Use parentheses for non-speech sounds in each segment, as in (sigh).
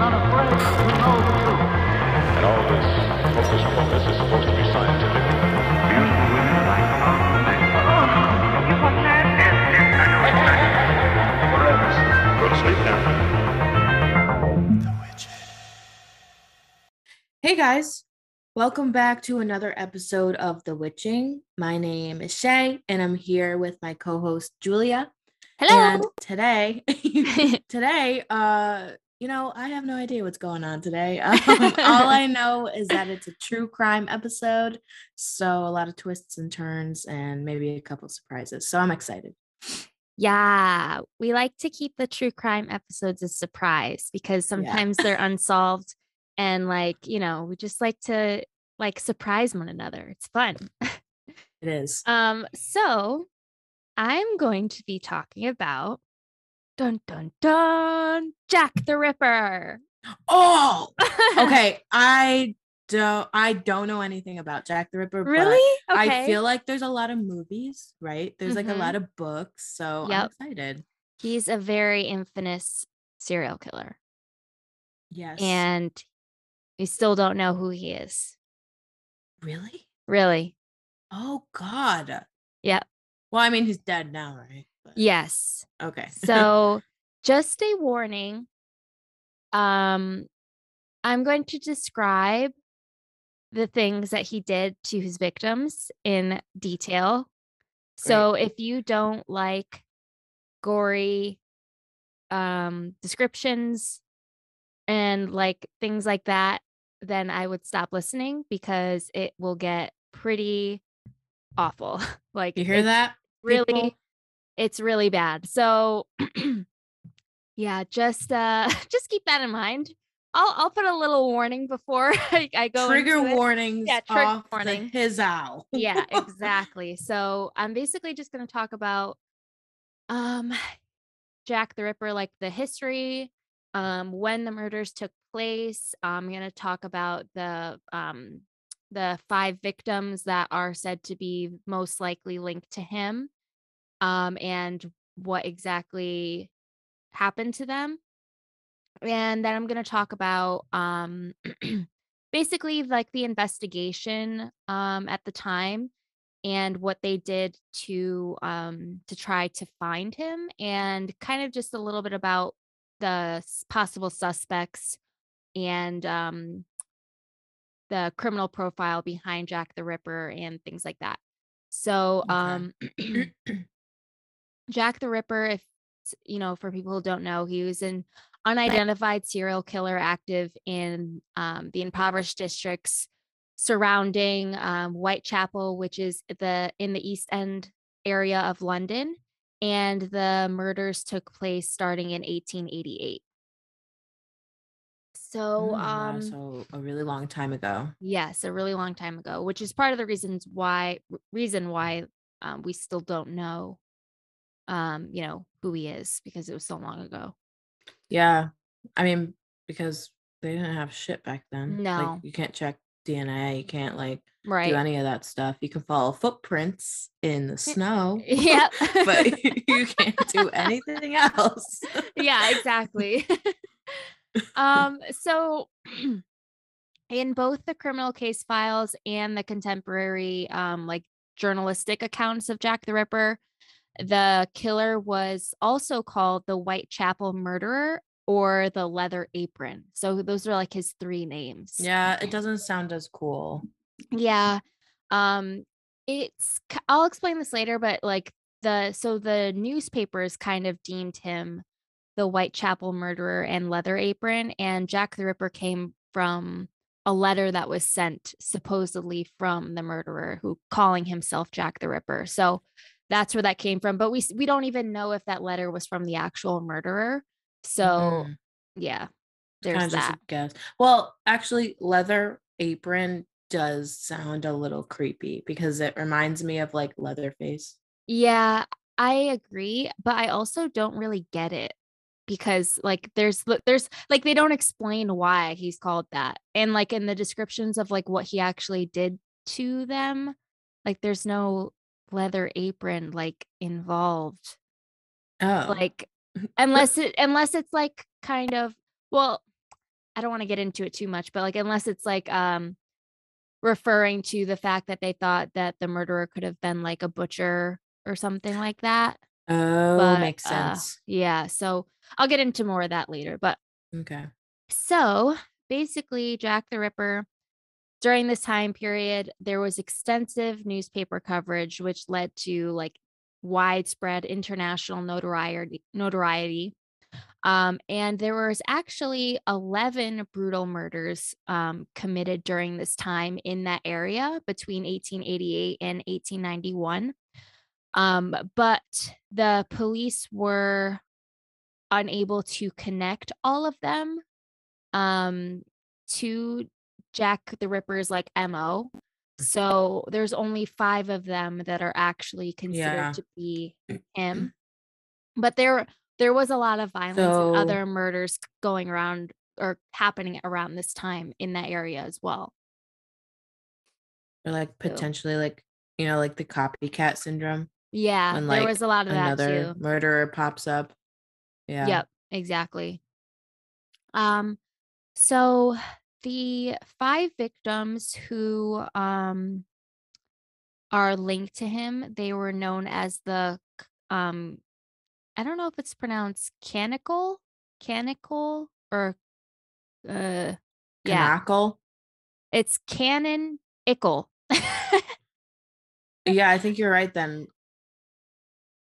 And all this hocus pocus is supposed to be scientific. Beautiful women like powerful men. You want that? Yes, yes, I know exactly. Forever. Go to sleep now. Hey guys, welcome back to another episode of The Witching. My name is Shea, and I'm here with my co-host Julia. Hello. And today, (laughs) today, uh, you know, I have no idea what's going on today. (laughs) Um, all I know is that it's a true crime episode, so a lot of twists and turns, and maybe a couple surprises. So I'm excited. yeah, we like to keep the true crime episodes a surprise because sometimes they're (laughs) unsolved and like, you know, we just like to like surprise one another. It's fun. It is. (laughs) Um so I'm going to be talking about dun dun dun Jack the Ripper. Oh, (laughs) okay. I don't. I don't know anything about Jack the Ripper. but Really? I feel like there's a lot of movies, right? There's like a Mhm. lot of books, so I'm excited. he's a very infamous serial killer Yes. and we still don't know who he is. really? Really? Oh God. Yep. Well, I mean, he's dead now, right? But- Yes. Okay. (laughs) So, just a warning. Um, I'm going to describe the things that he did to his victims in detail. So, if you don't like gory um descriptions and like things like that, then I would stop listening because it will get pretty awful. (laughs) like you hear that? really people? It's really bad so (clears throat) yeah just uh (laughs) just keep that in mind i'll i'll put a little warning before (laughs) i, I go trigger warnings. Yeah, trigger off warning. His owl. yeah (laughs) exactly so i'm basically just going to talk about um (sighs) jack the ripper like the history um when the murders took place i'm going to talk about the um the five victims that are said to be most likely linked to him um and what exactly happened to them and then i'm going to talk about um (clears throat) basically like the investigation um at the time and what they did to um to try to find him and kind of just a little bit about the possible suspects and um the criminal profile behind Jack the Ripper and things like that. So Okay. um (clears throat) Jack the Ripper if you know for people who don't know he was an unidentified serial killer active in um, the impoverished districts surrounding um, Whitechapel, which is the in the East End area of London, and the murders took place starting in 1888. So, Oh, um, so a really long time ago. yes, a really long time ago, which is part of the reasons why reason why um, we still don't know, um, you know, who he is because it was so long ago. Yeah. I mean, because they didn't have shit back then. No. Like you can't check DNA. You can't like Right. do any of that stuff. You can follow footprints in the snow. (laughs) yeah. (laughs) but (laughs) you can't do anything else. yeah, exactly. um, so (clears throat) in both the criminal case files and the contemporary um like journalistic accounts of Jack the Ripper, the killer was also called the Whitechapel murderer or the leather apron. So those are like his three names. Yeah, it doesn't sound as cool. Yeah. Um it's I'll explain this later but like the so the newspapers kind of deemed him the Whitechapel murderer and leather apron and Jack the Ripper came from a letter that was sent supposedly from the murderer who calling himself Jack the Ripper. So that's where that came from but we we don't even know if that letter was from the actual murderer. So Mhm. yeah. There's that. a guess. Well, actually, leather apron does sound a little creepy because it reminds me of like Leatherface. Yeah, I agree, but I also don't really get it because like there's there's like they don't explain why he's called that. And like in the descriptions of like what he actually did to them, like there's no leather apron like involved. Oh, Like (laughs) unless it unless it's like kind of well I don't want to get into it too much, but like unless it's like um referring to the fact that they thought that the murderer could have been like a butcher or something like that. Oh, But makes uh, sense. yeah, so I'll get into more of that later. But Okay. so basically, Jack the Ripper, during this time period, there was extensive newspaper coverage, which led to like widespread international notoriety. notoriety. Um, and there was actually 11 brutal murders um, committed during this time in that area between 1888 and 1891. Um, but the police were unable to connect all of them um to Jack the Ripper's like MO. So there's only 5 of them that are actually considered Yeah. to be him. (clears throat) But there there was a lot of violence and other murders going around or happening around this time in that area as well. Or like potentially like, you know, like the copycat syndrome Yeah, when there was a lot of that another murderer pops up. Yeah. Yep, exactly. Um, so the five victims who um are linked to him, they were known as the, um, I don't know if it's pronounced canicle, canicle or uh yeah, Canacle. it's canon ickle. (laughs) Yeah, I think you're right then.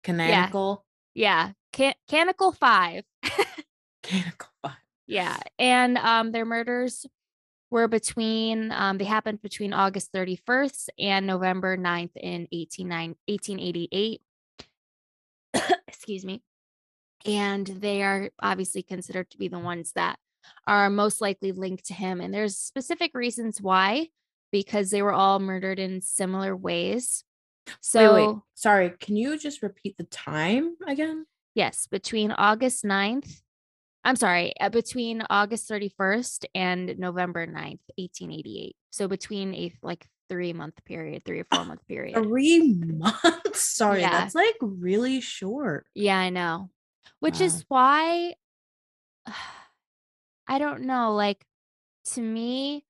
Canonical. yeah, can- canicle 5. (laughs) Canonical. Yeah, and um, their murders were between um, they happened between August 31st and November 9th in 189 1888. (coughs) Excuse me. And they are obviously considered to be the ones that are most likely linked to him. And there's specific reasons why, because they were all murdered in similar ways. So, wait, wait. Sorry, can you just repeat the time again? yes, between August 9th, I'm sorry, uh, between August 31st and November 9th, 1888. So between a like three month period, three or four month period. Three months. (laughs) Sorry, Yeah. that's like really short. Yeah, I know. Which Wow. is why (sighs) I don't know, like to me,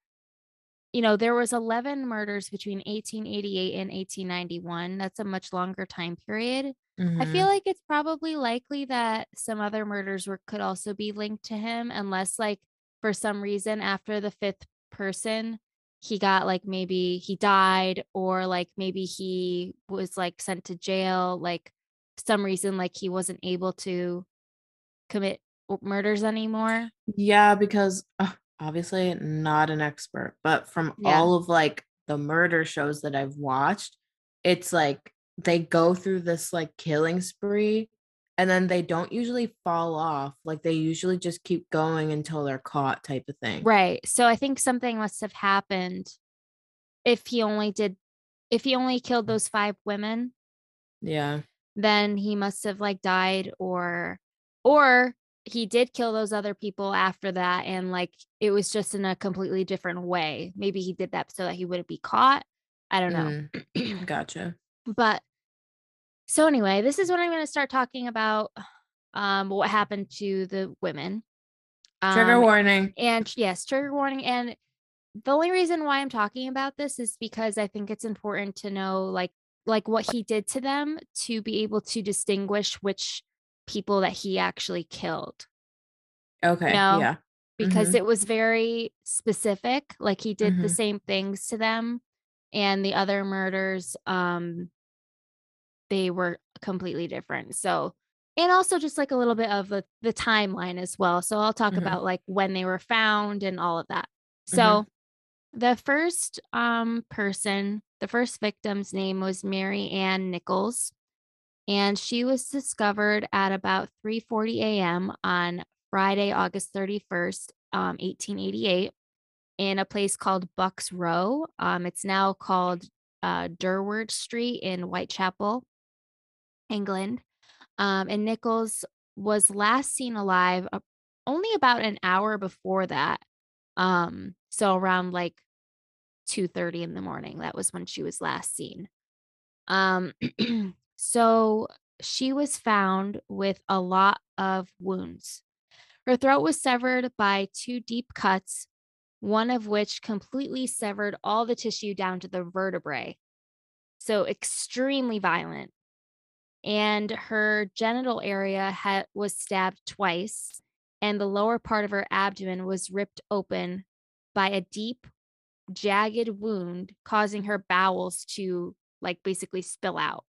you know, there was 11 murders between 1888 and 1891. That's a much longer time period. I Mhm. feel like it's probably likely that some other murders were could also be linked to him unless like for some reason after the fifth person he got like maybe he died or like maybe he was like sent to jail like some reason like he wasn't able to commit murders anymore. Yeah, because uh, obviously not an expert, but from Yeah. all of like the murder shows that I've watched, it's like they go through this like killing spree and then they don't usually fall off. Like they usually just keep going until they're caught type of thing. Right. So I think something must have happened if he only did if he only killed those five women Yeah. then he must have like died or or he did kill those other people after that and like it was just in a completely different way maybe he did that so that he wouldn't be caught i don't know Mm, gotcha. (clears throat) but so anyway this is when i'm going to start talking about um what happened to the women Trigger Um, warning. and yes, trigger warning. And the only reason why I'm talking about this is because I think it's important to know like like what he did to them to be able to distinguish which people that he actually killed Okay. know, Yeah. because Mhm. it was very specific like he did the Mhm. same things to them and the other murders um they were completely different so and also just like a little bit of the, the timeline as well so i'll talk Mhm. about like when they were found and all of that so the first um person the first victim's name was mary ann nichols and she was discovered at about 3:40 a.m. on Friday, August 31st, um, 1888, in a place called Bucks Row. Um, it's now called uh, Durward Street in Whitechapel, England. Um, and Nichols was last seen alive uh, only about an hour before that. Um, so around like 2:30 in the morning. That was when she was last seen. Um, (clears throat) so she was found with a lot of wounds. Her throat was severed by two deep cuts, one of which completely severed all the tissue down to the vertebrae. So extremely violent. And her genital area was stabbed twice, and the lower part of her abdomen was ripped open by a deep, jagged wound, causing her bowels to like basically spill out.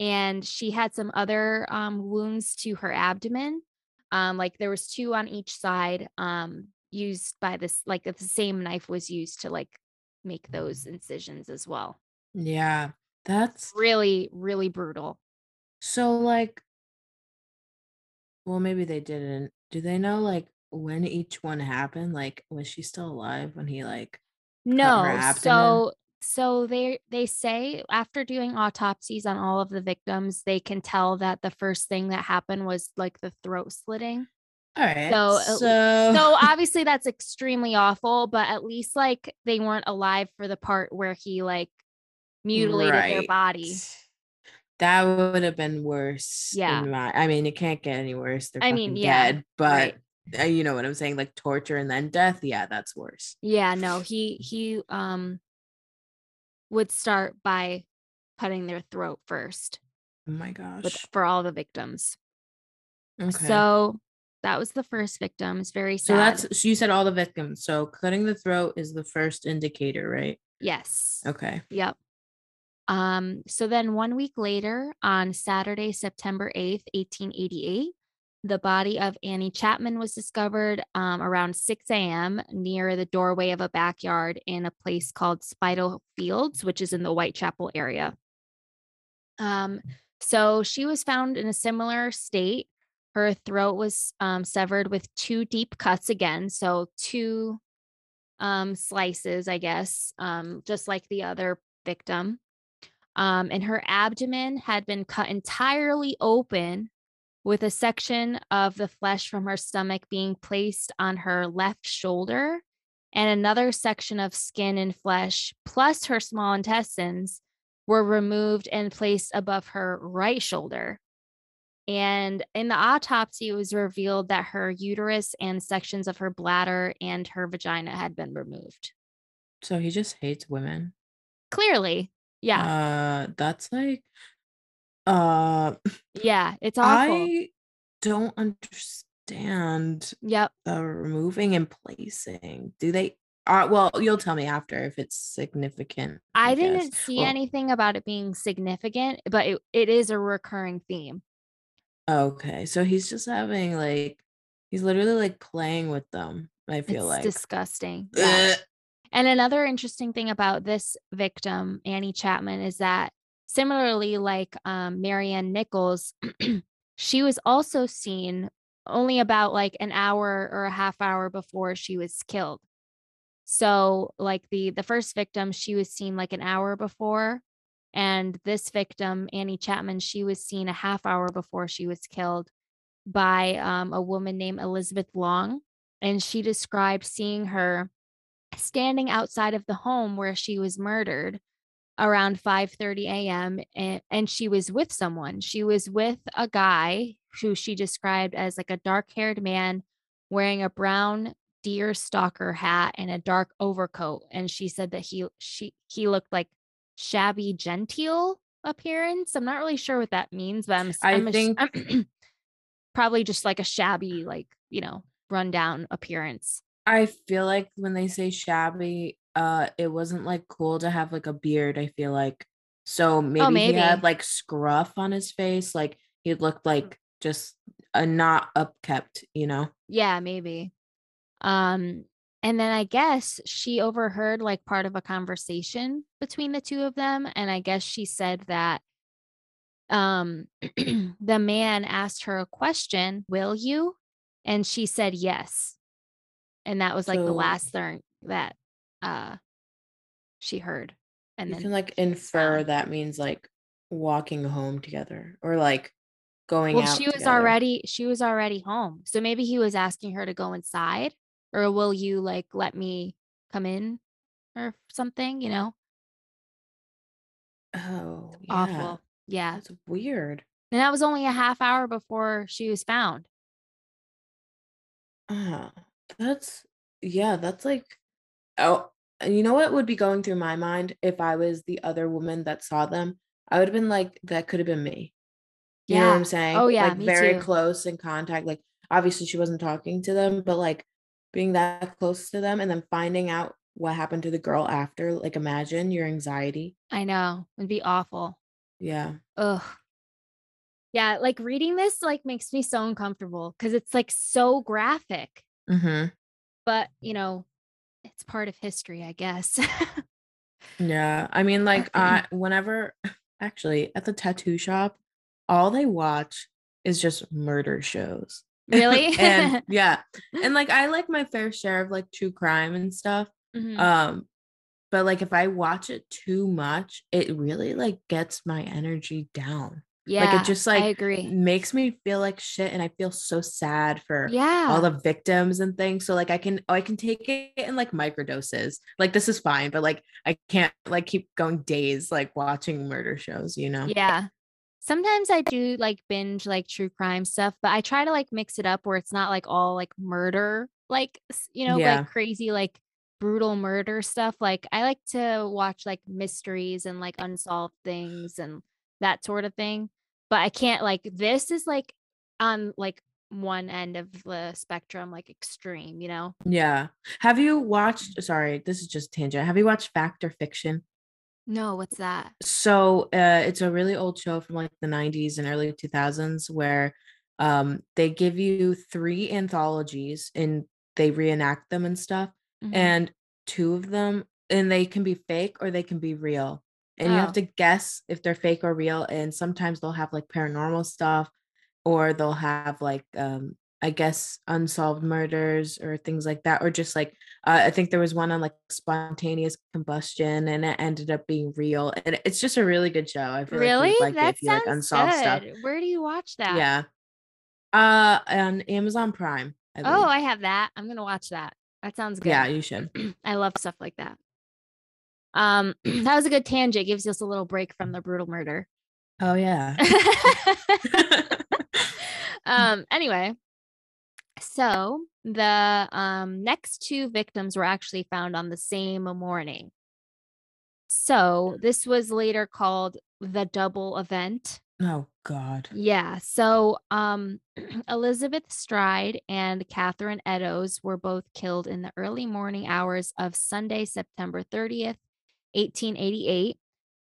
And she had some other um, wounds to her abdomen. Um, like there was two on each side um, used by this, like the same knife was used to like make those incisions as well. Yeah. That's Really, really brutal. so like well maybe they didn't. Do they know like when each one happened? Like was she still alive when he like No, so so they they say after doing autopsies on all of the victims, they can tell that the first thing that happened was like the throat slitting. All right. So, So So (laughs) obviously that's extremely awful, but at least like they weren't alive for the part where he like mutilated their Right. body. That would have been worse. Yeah. my- I mean, it can't get any worse. They're I mean, yeah, dead, but right. uh, you know what I'm saying? Like torture and then death. Yeah, that's worse. Yeah, no, he he um would start by cutting their throat first Oh my gosh. with for all the victims. okay. So that was the first victim. It's very sad. So that's so you said all the victims. So cutting the throat is the first indicator, right? yes. Okay. Yep. Um, so then one week later, on Saturday, September 8th, 1888, the body of Annie Chapman was discovered um, around 6 a.m. near the doorway of a backyard in a place called Spital Fields, which is in the Whitechapel area. Um, so she was found in a similar state. Her throat was um, severed with two deep cuts again. So two um, slices, I guess, um, just like the other victim. Um, and her abdomen had been cut entirely open with a section of the flesh from her stomach being placed on her left shoulder and another section of skin and flesh plus her small intestines were removed and placed above her right shoulder. And in the autopsy it was revealed that her uterus and sections of her bladder and her vagina had been removed. So he just hates women. clearly yeah Uh that's like uh yeah it's awful I don't understand yep the removing and placing. Do they uh well, you'll tell me after if it's significant. I guess. didn't see Well, anything about it being significant, but it, it is a recurring theme. Okay. So he's just having like he's literally like playing with them. I feel It's like disgusting. Yeah. And another interesting thing about this victim, Annie Chapman, is that similarly, like um, Mary Ann Nichols, (clears throat) she was also seen only about like an hour or a half hour before she was killed. So, like the the first victim, she was seen like an hour before, and this victim, Annie Chapman, she was seen a half hour before she was killed by um, a woman named Elizabeth Long, and she described seeing her standing outside of the home where she was murdered around 5:30 a.m. And, and she was with someone. She was with a guy who she described as like a dark-haired man wearing a brown deer stalker hat and a dark overcoat and she said that he she he looked like shabby genteel appearance. I'm not really sure what that means, but I'm, I'm, I'm ass- think- (clears throat) probably just like a shabby like, you know, rundown appearance. I feel like when they say shabby, uh, it wasn't like cool to have like a beard. I feel like so maybe, he maybe. had like scruff on his face, like he looked like just a not upkept, you know. Yeah, maybe. Um, and then I guess she overheard like part of a conversation between the two of them. And I guess she said that um (clears throat) the man asked her a question, will you? And she said yes. And that was like the last thing that uh she heard. And you then can like infer that means like walking home together or like going well, out. she was together. already she was already home. So maybe he was asking her to go inside or will you like let me come in or something, you know? Oh, yeah. Awful. Yeah. That's weird. And that was only a half hour before she was found. Uh, that's yeah, that's like oh, and you know what would be going through my mind if I was the other woman that saw them? I would have been like, that could have been me. You know what Yeah. I'm saying? Oh yeah, Like very too. close in contact. Like obviously she wasn't talking to them, but like being that close to them and then finding out what happened to the girl after. Like imagine your anxiety. I know. It'd be awful. Yeah. Ugh. Yeah, like reading this like makes me so uncomfortable because it's like so graphic, Mm-hmm. but you know, it's part of history, I guess. Yeah. I mean, (laughs) like uh whenever (sighs) actually at the tattoo shop, all they watch is just murder shows. Really? (laughs) and (laughs) yeah. And like I like my fair share of like true crime and stuff. Mhm. Um, but like if I watch it too much, it really like gets my energy down. Yeah, Like it just, I like, agree. Makes me feel like shit and I feel so sad for Yeah. all the victims and things. So like I can oh, I can take it in like micro doses. Like this is fine, but like I can't like keep going days like watching murder shows, you know? Yeah. Sometimes I do like binge like true crime stuff, but I try to like mix it up where it's not like all like murder, like, you know, Yeah. like crazy, like brutal murder stuff. Like, I like to watch like mysteries and like unsolved things and that sort of thing. But I can't, like, this is like on like one end of the spectrum, like extreme, you know? Yeah. Have you watched sorry, this is just tangent. Have you watched Fact or Fiction? No, what's that? so uh, it's a really old show from like the 90s and early 2000s where um, they give you three anthologies and they reenact them and stuff Mhm. and two of them and they can be fake or they can be real and you Oh. have to guess if they're fake or real and sometimes they'll have like paranormal stuff or they'll have like um i guess unsolved murders or things like that or just like uh, i think there was one on like spontaneous combustion and it ended up being real and it's just a really good show i feel really? like you'd like it that if you like sounds unsolved stuff good. Where do you watch that? yeah uh on amazon prime I Oh. I have that. I'm gonna watch that. That sounds good. yeah you should (clears throat) I love stuff like that. Um, (clears throat) that was a good tangent. Gives us a little break from the brutal murder. oh yeah (laughs) (laughs) um, anyway, so the um next two victims were actually found on the same morning. So this was later called the double event. oh god Yeah. So um (clears throat) Elizabeth Stride and Catherine Eddowes were both killed in the early morning hours of Sunday, September 30th, 1888.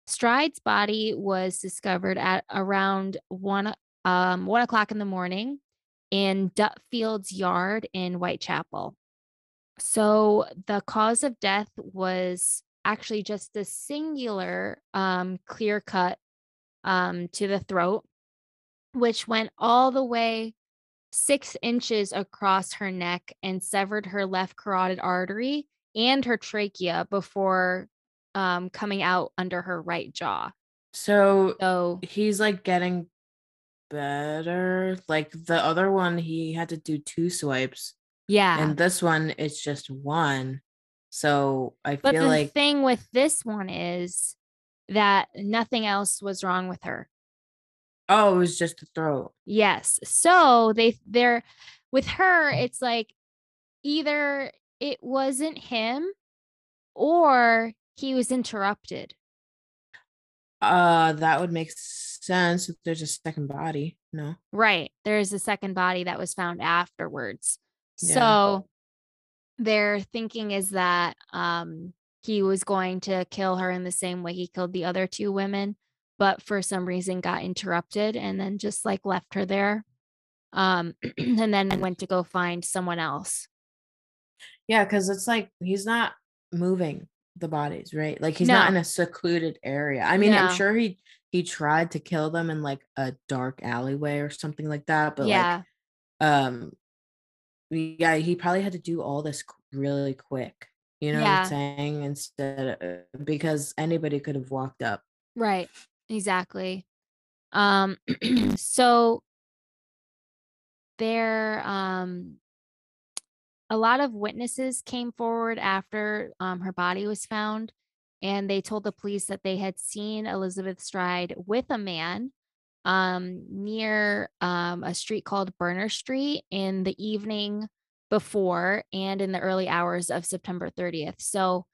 Stride's body was discovered at around one um one o'clock in the morning in Dutfield's yard in Whitechapel. So the cause of death was actually just a singular um clear cut um to the throat which went all the way six inches across her neck and severed her left carotid artery and her trachea before um, coming out under her right jaw. so So, he's like getting better. Like the other one, he had to do two swipes, yeah. and this one it's just one. So I but feel the like The thing with this one is that nothing else was wrong with her. oh, it was just the throat. Yes. So they they're with her, it's like either it wasn't him or he was interrupted. Uh, that would make sense if there's a second body. No. Right. There's a second body that was found afterwards. Yeah. So their thinking is that um he was going to kill her in the same way he killed the other two women, but for some reason got interrupted and then just like left her there. Um (clears throat) and then went to go find someone else. Yeah, because it's like he's not moving the bodies, right? Like he's not in a secluded area. I mean, No. I'm sure he he tried to kill them in like a dark alleyway or something like that, but yeah. like um yeah, he probably had to do all this really quick. You know what I'm saying? Instead of, because anybody could have walked up. Right. Exactly. Um (clears throat) so there um a lot of witnesses came forward after um, her body was found and they told the police that they had seen Elizabeth Stride with a man um, near um, a street called Berner Street in the evening before and in the early hours of September 30th. So,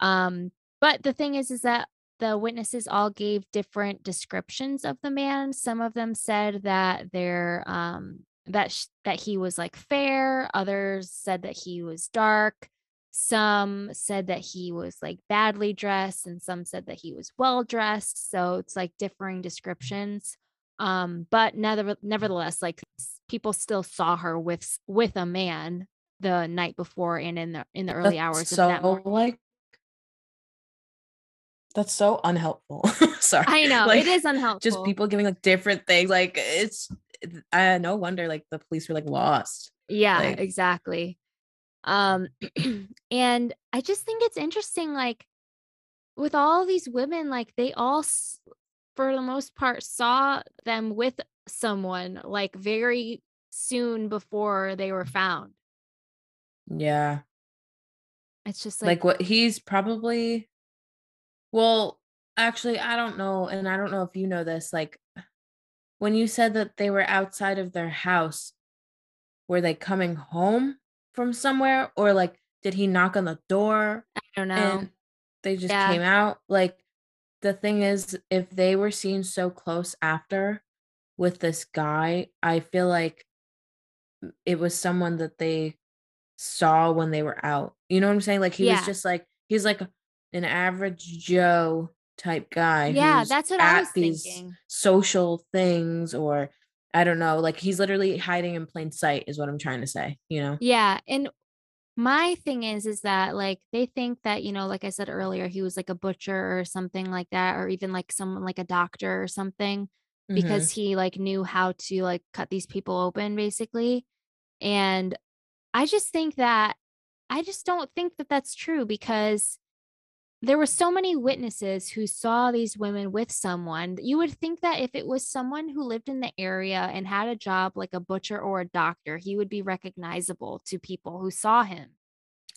um, but the thing is, is that the witnesses all gave different descriptions of the man. Some of them said that they're um that sh- that he was like fair, others said that he was dark. Some said that he was like badly dressed and some said that he was well dressed. So it's like differing descriptions. Um but never, nevertheless like people still saw her with with a man the night before and in the in the early That's hours so of that morning. like that's so unhelpful. (laughs) Sorry. I know Like, it is unhelpful. Just people giving like different things. Like it's uh, no wonder like the police were like lost. Yeah, Like- exactly. Um (clears throat) and I just think it's interesting like with all these women like they all s- for the most part saw them with someone like very soon before they were found. Yeah. It's just like, like, what he's probably well actually i don't know and i don't know if you know this like when you said that they were outside of their house were they coming home from somewhere or like did he knock on the door I don't know. and they just Yeah. came out like the thing is if they were seen so close after with this guy i feel like it was someone that they saw when they were out you know what i'm saying like he Yeah. was just like he's like an average joe type guy yeah, that's what I was these thinking. social things or i don't know like he's literally hiding in plain sight is what i'm trying to say you know Yeah, and my thing is is that like they think that, you know, like I said earlier, he was like a butcher or something like that or even like someone like a doctor or something. Mhm. because he like knew how to like cut these people open basically and i just think that i just don't think that that's true because there were so many witnesses who saw these women with someone. You would think that if it was someone who lived in the area and had a job like a butcher or a doctor he would be recognizable to people who saw him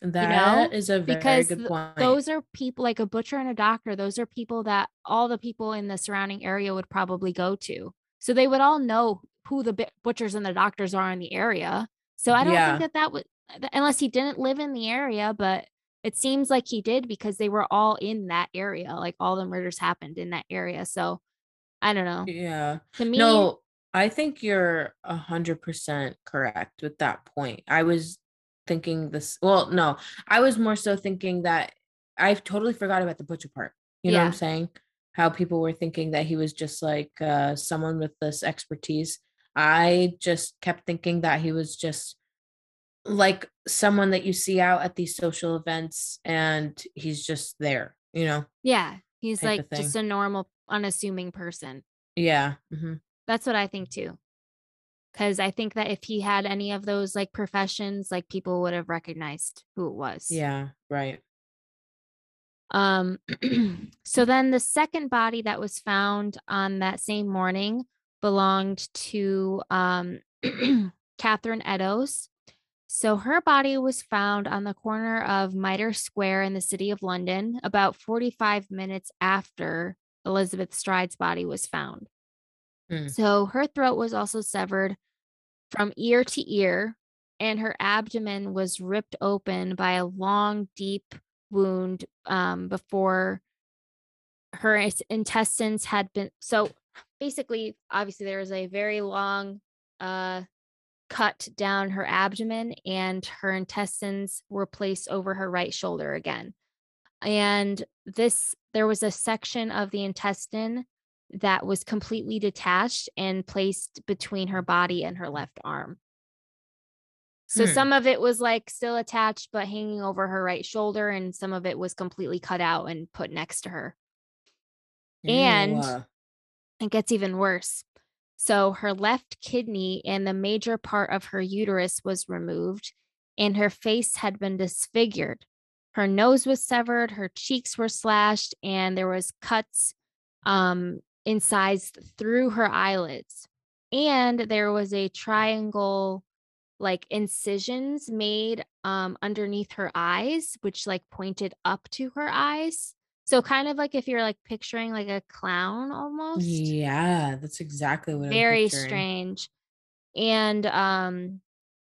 That know, is a very because good point. those are people like a butcher and a doctor those are people that all the people in the surrounding area would probably go to. So they would all know who the butchers and the doctors are in the area. So i don't Yeah. think that that would unless he didn't live in the area but it seems like he did because they were all in that area like all the murders happened in that area so i don't know yeah to me No, I think you're a hundred percent correct with that point. I was thinking this. Well, no, I was more so thinking that I totally forgot about the butcher part. You know what I'm saying? How people were thinking that he was just like uh, someone with this expertise. I just kept thinking that he was just like someone that you see out at these social events, and he's just there. You know? yeah he's like just a normal unassuming person Yeah. hmm That's what I think too. Cause I think that if he had any of those like professions, like people would have recognized who it was. Yeah. Right. Um (clears throat) so then the second body that was found on that same morning belonged to um (clears throat) Catherine Eddowes. So her body was found on the corner of Mitre Square in the city of London about 45 minutes after Elizabeth Stride's body was found. Hmm. So her throat was also severed from ear to ear, and her abdomen was ripped open by a long, deep wound um, before her intestines had been. So basically, obviously, there was a very long uh, cut down her abdomen, and her intestines were placed over her right shoulder again. And this, there was a section of the intestine that was completely detached and placed between her body and her left arm. So Hmm. some of it was like still attached but hanging over her right shoulder and some of it was completely cut out and put next to her. And- Ew, uh, It gets even worse. So her left kidney and the major part of her uterus was removed and her face had been disfigured. Her nose was severed, her cheeks were slashed and there was cuts um incised through her eyelids. And there was a triangle like incisions made um underneath her eyes which like pointed up to her eyes. So kind of like if you're like picturing like a clown almost yeah, that's exactly what very strange and um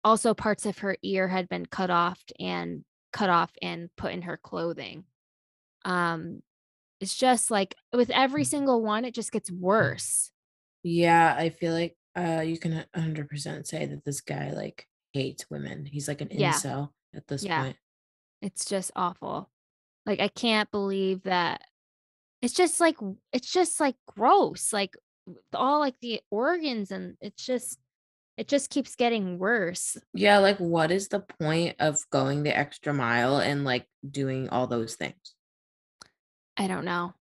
also parts of her ear had been cut off and cut off and put in her clothing. Um, it's just like with every single one, it just gets worse. Yeah, I feel like uh you can 100% say that this guy like hates women. He's like an Yeah. incel at this Yeah. point. It's just awful. Like I can't believe that it's just like it's just like gross. Like all like the organs and it's just it just keeps getting worse. Yeah, like what is the point of going the extra mile and like doing all those things? I don't know.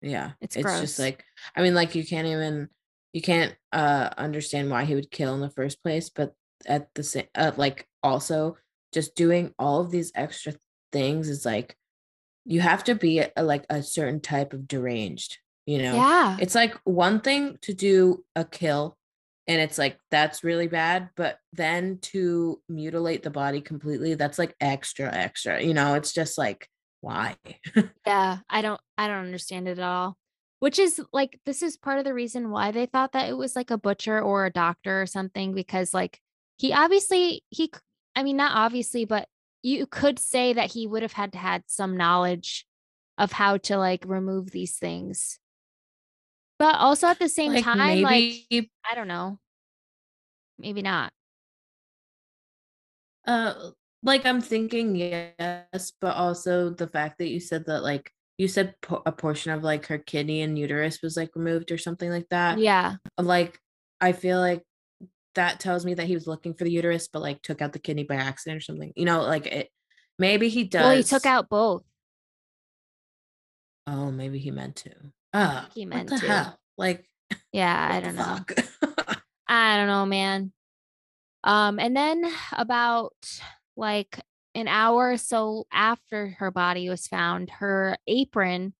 Yeah. It's It's gross. just like I mean like you can't even you can't uh understand why he would kill in the first place, but at the same uh, like also just doing all of these extra things is like you have to be a, like a certain type of deranged, you know. Yeah. It's like one thing to do a kill and it's like that's really bad, but then to mutilate the body completely, that's like extra extra. You know, it's just like why? (laughs) Yeah, I don't I don't understand it at all. Which is like this is part of the reason why they thought that it was like a butcher or a doctor or something because like he obviously he i mean not obviously but you could say that he would have had to had some knowledge of how to like remove these things. But also at the same like time like I don't know. Maybe not. uh like I'm thinking yes, but also the fact that you said that like you said po- a portion of like her kidney and uterus was like removed or something like that. Yeah. Like I feel like that tells me that he was looking for the uterus but like took out the kidney by accident or something. You know, like it maybe he does Well, he took out both. Oh, maybe he meant to. Ah, he meant to. hell? Like Yeah, I don't know. (laughs) I don't know, man. Um, and then about like an hour or so after her body was found, her apron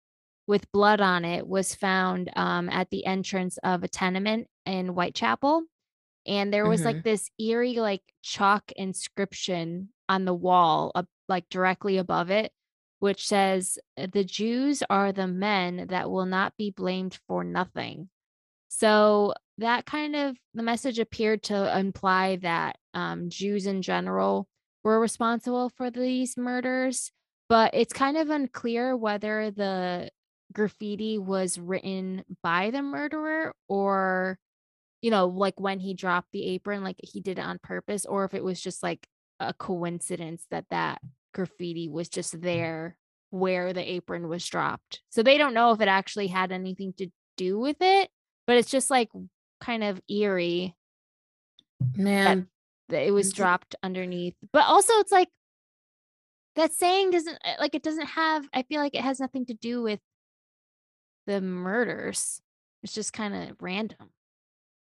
with blood on it was found um, at the entrance of a tenement in Whitechapel. And there was like this eerie, like chalk inscription on the wall, up, like directly above it, which says, The Jews are the men that will not be blamed for nothing. So that kind of the message appeared to imply that um, Jews in general were responsible for these murders, but it's kind of unclear whether the graffiti was written by the murderer or, you know, like when he dropped the apron, like he did it on purpose, or if it was just like a coincidence that that graffiti was just there where the apron was dropped. So they don't know if it actually had anything to do with it, but it's just like kind of eerie Man, that it was dropped underneath. But also it's like that saying doesn't uh, like it doesn't have I feel like it has nothing to do with the murders. It's just kind of random.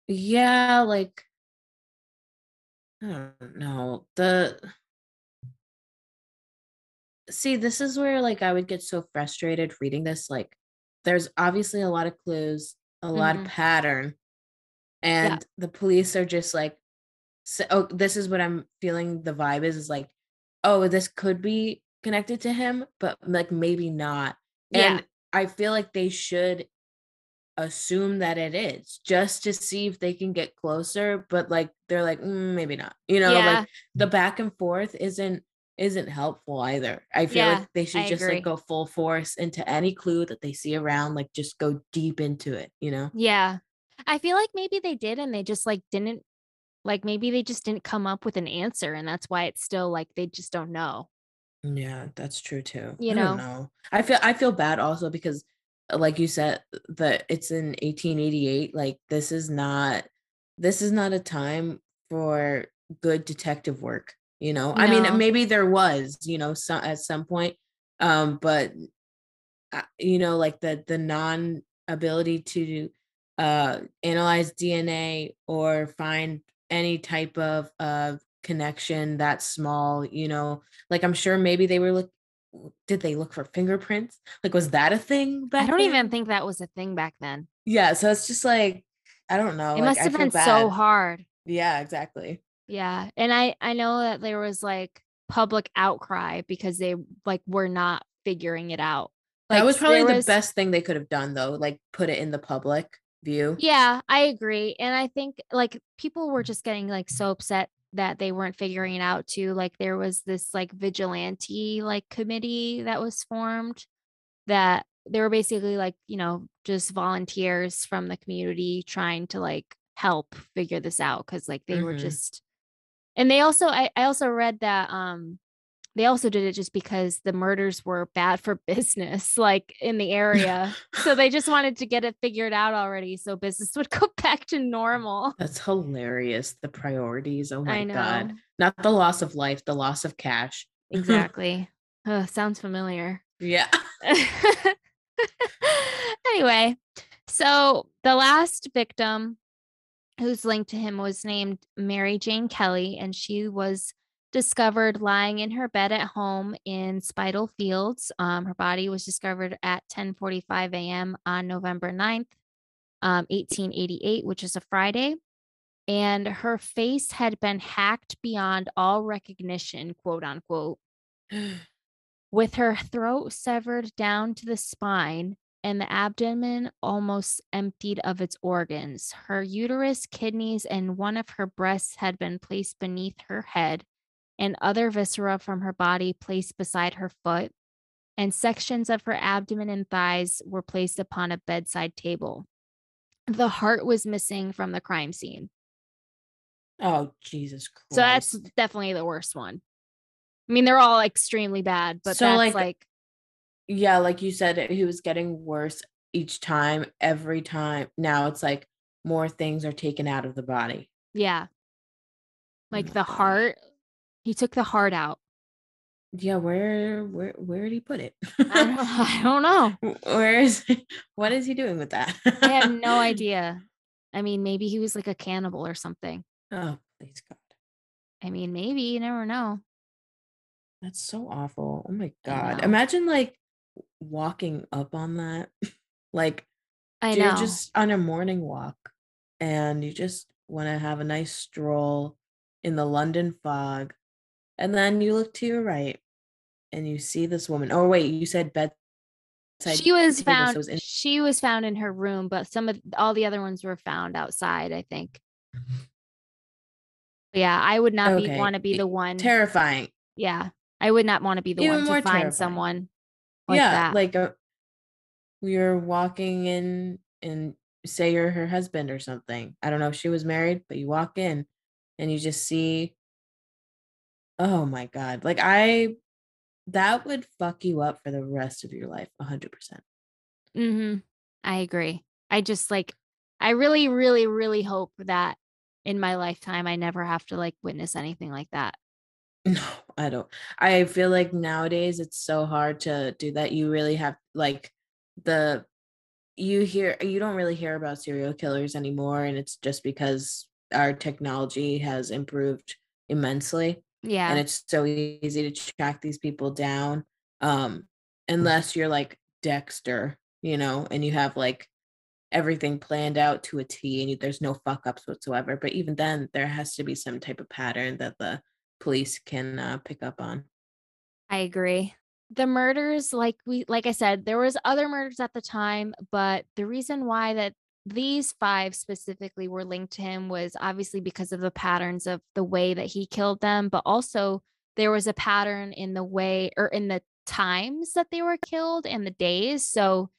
Yeah, like I don't know. The See, this is where like I would get so frustrated reading this. Like there's obviously a lot of clues, a lot Mhm. of pattern, and the police are just like so, oh, this is what I'm feeling the vibe is is like, oh, this could be connected to him, but like maybe not. Yeah. And I feel like they should assume that it is just to see if they can get closer, but like they're like, "Mm, maybe not. You know, Yeah. like the back and forth isn't isn't helpful either. I feel Yeah, like they should I just agree. like go full force into any clue that they see around, like just go deep into it, you know? Yeah. I feel like maybe they did and they just like didn't like maybe they just didn't come up with an answer and that's why it's still like they just don't know. Yeah, that's true too. You know? know. I feel I feel bad also because like you said that it's in 1888 like this is not this is not a time for good detective work, you know. I mean maybe there was, you know, some at some point um but uh, you know like the the non ability to uh analyze DNA or find any type of uh connection that small, you know, like I'm sure maybe they were look did they look for fingerprints? Like was that a thing back I don't even think that was a thing back then. Yeah, so it's just like I don't know. it like, must have been so hard. Yeah, exactly. Yeah. And I I know that there was like public outcry because they like were not figuring it out. Like that was probably the was- best thing they could have done though, like put it in the public view. Yeah, I agree. And I think like people were mm. just getting like so upset that they weren't figuring out too. Like there was this like vigilante like committee that was formed that they were basically like, you know, just volunteers from the community trying to like help figure this out because like they were Mhm. just and they also I, I also read that um they also did it just because the murders were bad for (laughs) business like in the area so they just wanted to get it figured out already so business (laughs) would go back to normal That's hilarious. The priorities. Oh my god. Not the loss of life, the loss of cash. (laughs) exactly Ugh, sounds familiar Yeah. anyway, so the last victim who's linked to him was named Mary Jane Kelly, and she was discovered lying in her bed at home in Spitalfields. Um, her body was discovered at 10:45 a.m. on November 9th, um, 1888, which is a Friday. And her face had been hacked beyond all recognition, quote unquote (gasps) with her throat severed down to the spine and the abdomen almost emptied of its organs. Her uterus, kidneys, and one of her breasts had been placed beneath her head, and other viscera from her body placed beside her foot, and sections of her abdomen and thighs were placed upon a bedside table. The heart was missing from the crime scene. Oh Jesus Christ. So that's definitely the worst one. I mean, they're all extremely bad, but So, that's like, like yeah, like you said, he was getting worse each time, every time. Now it's like more things are taken out of the body. Yeah. Like oh my the God. heart, he took the heart out. Yeah, where where where did he put it? (laughs) I don't, (laughs) I don't know. (laughs) where is what is he doing with that? I have no idea. I mean, maybe he was like a cannibal or something. Oh, please God. I mean, maybe you never know. That's so awful. Oh my God. Imagine like walking up on that. like I you're know. just on a morning walk and you just want to have a nice stroll in the London fog. And then you look to your right and you see this woman. Oh, wait, you said bedside. she was table, found. it was in- she was found in her room, but some of all the other ones were found outside. I think. Yeah, I would not Okay, want to be the one. terrifying. yeah, I would not want to be the Even one to find terrifying. someone like yeah, that. like uh, you're walking in and say you're her husband or something. I don't know if she was married, but you walk in and you just see oh my god. Like I that would fuck you up for the rest of your life 100%. Mm-hmm. I agree. I just like, I really, really, really hope that in my lifetime I never have to like witness anything like that. No, I don't. I feel like nowadays it's so hard to do that. You really have like the you hear you don't really hear about serial killers anymore and it's just because our technology has improved immensely Yeah. and it's so easy to track these people down um unless you're like Dexter, you know, and you have like everything planned out to a T and you, there's no fuck ups whatsoever. But even then, there has to be some type of pattern that the police can uh, pick up on. I agree. The murders, like we like I said, there was other murders at the time, but the reason why that these five specifically were linked to him was obviously because of the patterns of the way that he killed them, but also there was a pattern in the way or in the times that they were killed and the days. So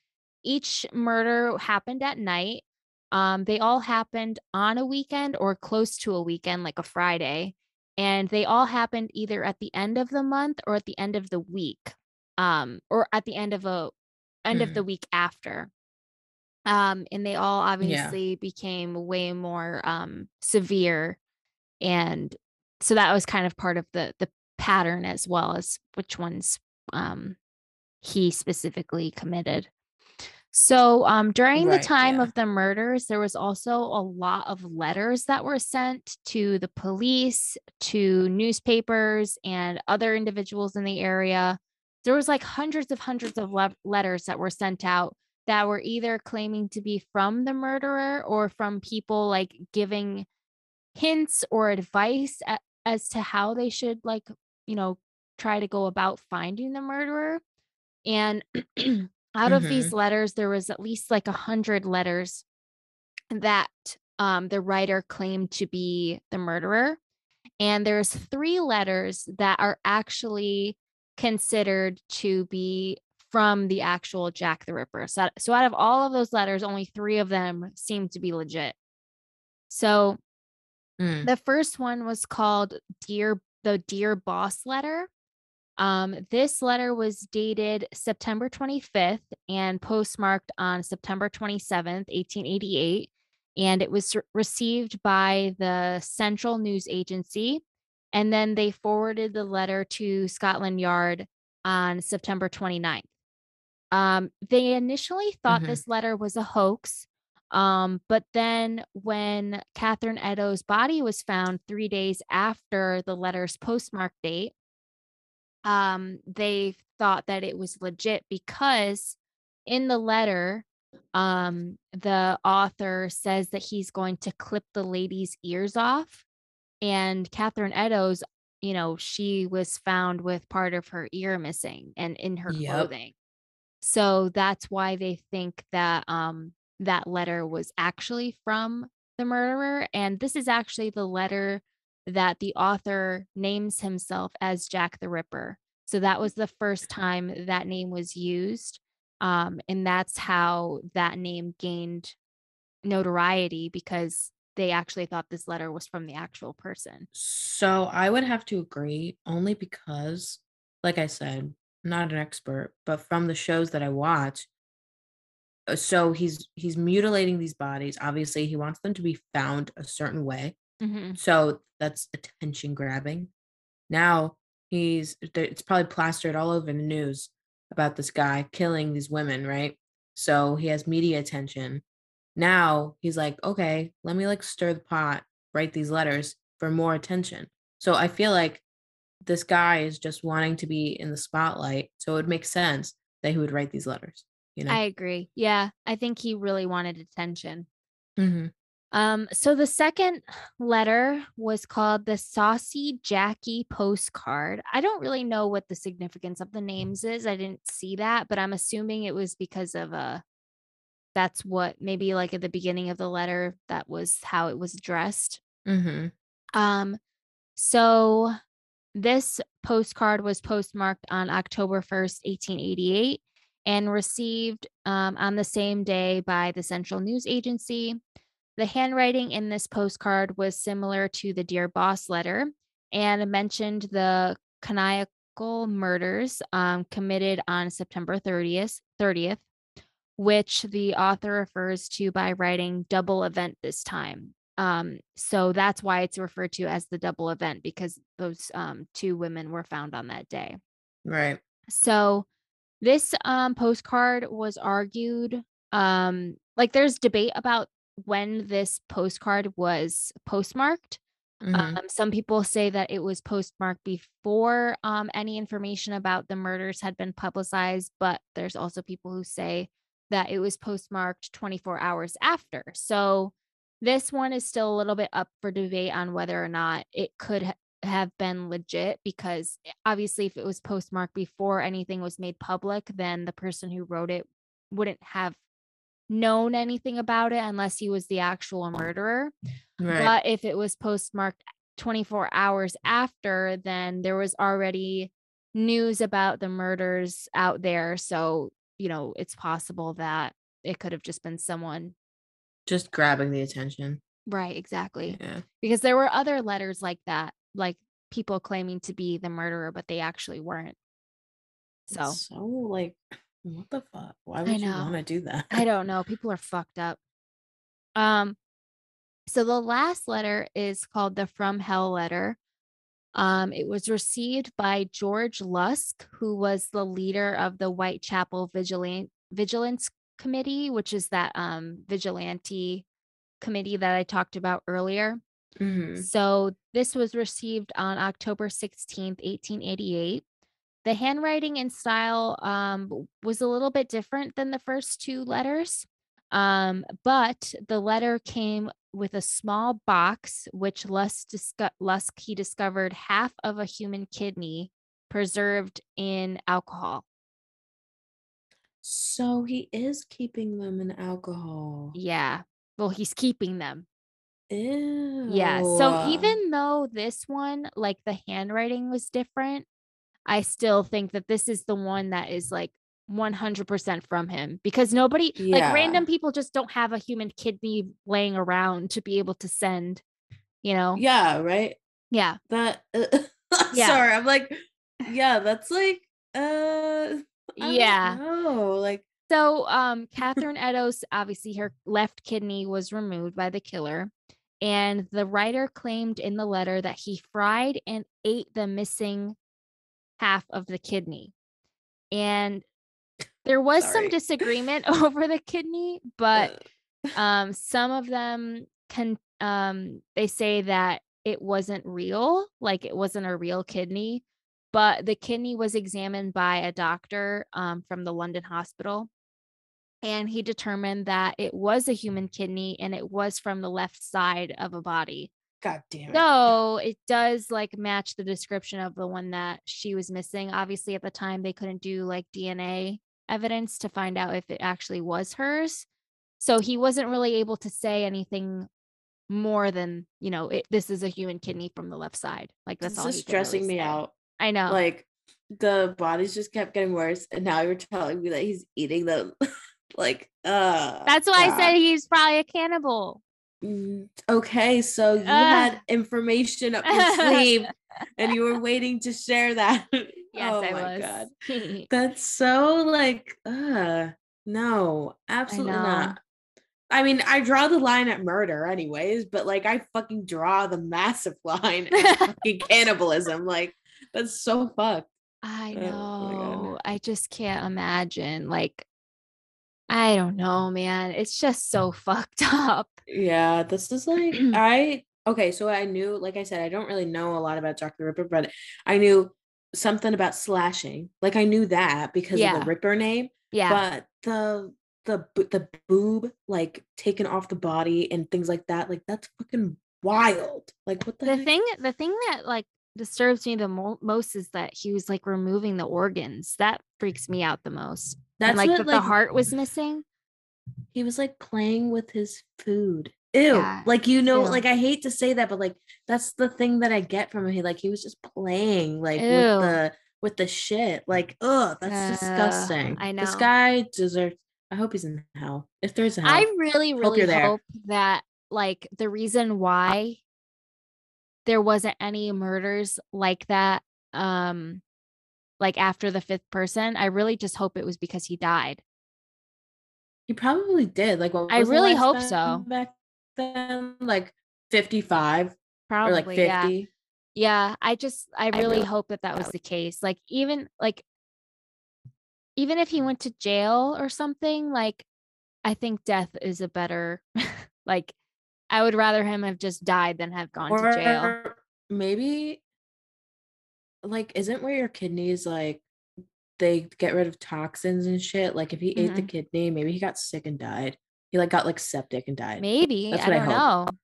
each murder happened at night. Um, they all happened on a weekend or close to a weekend, like a Friday and they all happened either at the end of the month or at the end of the week um or at the end of a end of Mhm. the week after um and they all obviously became way more um severe and so that was kind of part of the the pattern as well as which ones um he specifically committed. So um during Right, the time yeah. of the murders there was also a lot of letters that were sent to the police to newspapers and other individuals in the area. There was like hundreds of hundreds of le- letters that were sent out that were either claiming to be from the murderer or from people like giving hints or advice as to how they should like you know try to go about finding the murderer. And (clears throat) out of these letters there was at least like a hundred letters that um, the writer claimed to be the murderer. And there's three letters that are actually considered to be from the actual Jack the Ripper. So, so out of all of those letters, only three of them seem to be legit. So Mm. the first one was called Dear the Dear Boss letter. Um, this letter was dated September 25th and postmarked on September 27th, 1888. And it was re- received by the Central News Agency. And then they forwarded the letter to Scotland Yard on September 29th. Um, they initially thought Mhm. this letter was a hoax. Um, but then when Catherine Eddowes body was found three days after the letter's postmark date, um, they thought that it was legit because in the letter, um, the author says that he's going to clip the lady's ears off. And Catherine Eddowes, you know, she was found with part of her ear missing and in her Yep. clothing. So that's why they think that um that letter was actually from the murderer. And this is actually the letter that the author names himself as Jack the Ripper. So that was the first time that name was used. Um, and that's how that name gained notoriety because they actually thought this letter was from the actual person. So I would have to agree only because, like I said, not an expert, but from the shows that I watch, uh, so he's he's mutilating these bodies. Obviously, he wants them to be found a certain way. Mhm. So that's attention grabbing. Now he's it's probably plastered all over the news about this guy killing these women, right? So he has media attention. Now he's like, okay, let me like stir the pot, write these letters for more attention. So I feel like this guy is just wanting to be in the spotlight. So it would make sense that he would write these letters, you know? I agree. Yeah, I think he really wanted attention. Mhm. Um, so the second (sighs) letter was called the Saucy Jackie postcard. I don't really know what the significance of the names is. I didn't see that, but I'm assuming it was because of a that's what maybe like at the beginning of the letter that was how it was addressed. Mhm. Um, so this postcard was postmarked on October 1st, 1888, and received um, on the same day by the Central News Agency. The handwriting in this postcard was similar to the Dear Boss letter and mentioned the canonical murders um, committed on September 30th, 30th, which the author refers to by writing double event this time. Um, so that's why it's referred to as the double event because those um, two women were found on that day. Right. So this um, postcard was argued. Um, like there's debate about when this postcard was postmarked. Mhm. Um, some people say that it was postmarked before um, any information about the murders had been publicized, but there's also people who say that it was postmarked 24 hours after. So this one is still a little bit up for debate on whether or not it could ha- have been legit because eh, obviously if it was postmarked before anything was made public, then the person who wrote it wouldn't have known anything about it unless he was the actual murderer. right. But if it was postmarked 24 hours after, then there was already news about the murders out there. So, you know, it's possible that it could have just been someone. Just grabbing the attention. Right, exactly. Yeah. Because there were other letters like that, like people claiming to be the murderer, but they actually weren't. So It's so like what the fuck? Why would you want to do that? I don't know. People are fucked up. Um, so the last letter is called the From Hell letter. Um, it was received by George Lusk, who was the leader of the Whitechapel Vigilant Vigilance Committee, which is that um vigilante committee that I talked about earlier. Mhm. So this was received on October 16th, 1888. The handwriting and style um, was a little bit different than the first two letters, um, but the letter came with a small box, which Lusk, disco- Lusk he discovered half of a human kidney preserved in alcohol. So he is keeping them in alcohol. Yeah, well, he's keeping them. Ew. Yeah. So even though this one, like the handwriting was different, I still think that this is the one that is like 100% from him because nobody, Yeah. like random people just don't have a human kidney laying around to be able to send, you know? Yeah, right. Yeah. That (laughs) Yeah. sorry, I'm like, (sighs) yeah, that's like uh I Yeah. No, like So, um, Catherine Eddowes, obviously, her left kidney was removed by the killer. And the writer claimed in the letter that he fried and ate the missing half of the kidney. And there was some disagreement (laughs) over the kidney, but um, some of them can um, they say that it wasn't real, like it wasn't a real kidney, but the kidney was examined by a doctor um, from the London hospital. And he determined that it was a human kidney and it was from the left side of a body. God damn it. So it does like match the description of the one that she was missing. Obviously, at the time, they couldn't do like DNA evidence to find out if it actually was hers. So he wasn't really able to say anything more than, you know, it, this is a human kidney from the left side. Like that's this all is he could really stressing me out. I know. Like the bodies just kept getting worse, and now you're telling me that he's eating them. (laughs) like, uh that's why I said he's probably a cannibal. Mm, Okay, so you Ugh. had information up your sleeve, (laughs) and you were waiting to share that. (laughs) Yes, oh I my was. god, that's so like, uh, no, absolutely know. not. I mean, I draw the line at murder, anyways, but like, I fucking draw the massive line at fucking cannibalism. Like, that's so fucked. I Oh know. I just can't imagine. Like, I don't know, man. It's just so fucked (laughs) up. Yeah, this is like (clears throat) I okay, so I knew, like I said, I don't really know a lot about Jack the Ripper, but I knew something about slashing. Like I knew that because of the Ripper name, Yeah. but the the the boob like taken off the body and things like that, like that's fucking wild. Like what the, the thing, the thing that like disturbs me the mo- most is that he was like removing the organs. That freaks me out the most. That's and like what, that the heart was missing. he was like playing with his food. Ew. Yeah, Like you know, ew. like I hate to say that, but like that's the thing that I get from him. He like he was just playing like Ew. with the with the shit. Like, ugh, that's Uh, disgusting. I know. This guy deserves I hope he's in hell. If there's a hell. I really, really you're hope that like the reason why there wasn't any murders like that, um, like after the fifth person, I really just hope it was because he died. he probably did. Like what I really hope so. Back then, like 55 Probably, or like 50. yeah. Yeah, I just I really really hope that that was the case. Like even like even if he went to jail or something, like I think death is a better (laughs) like I would rather him have just died than have gone to jail. Maybe like isn't where your kidneys like they get rid of toxins and shit. Like if he ate the Mhm. kidney, maybe he got sick and died. He like got like septic and died. Maybe. That's I what I don't hope. know.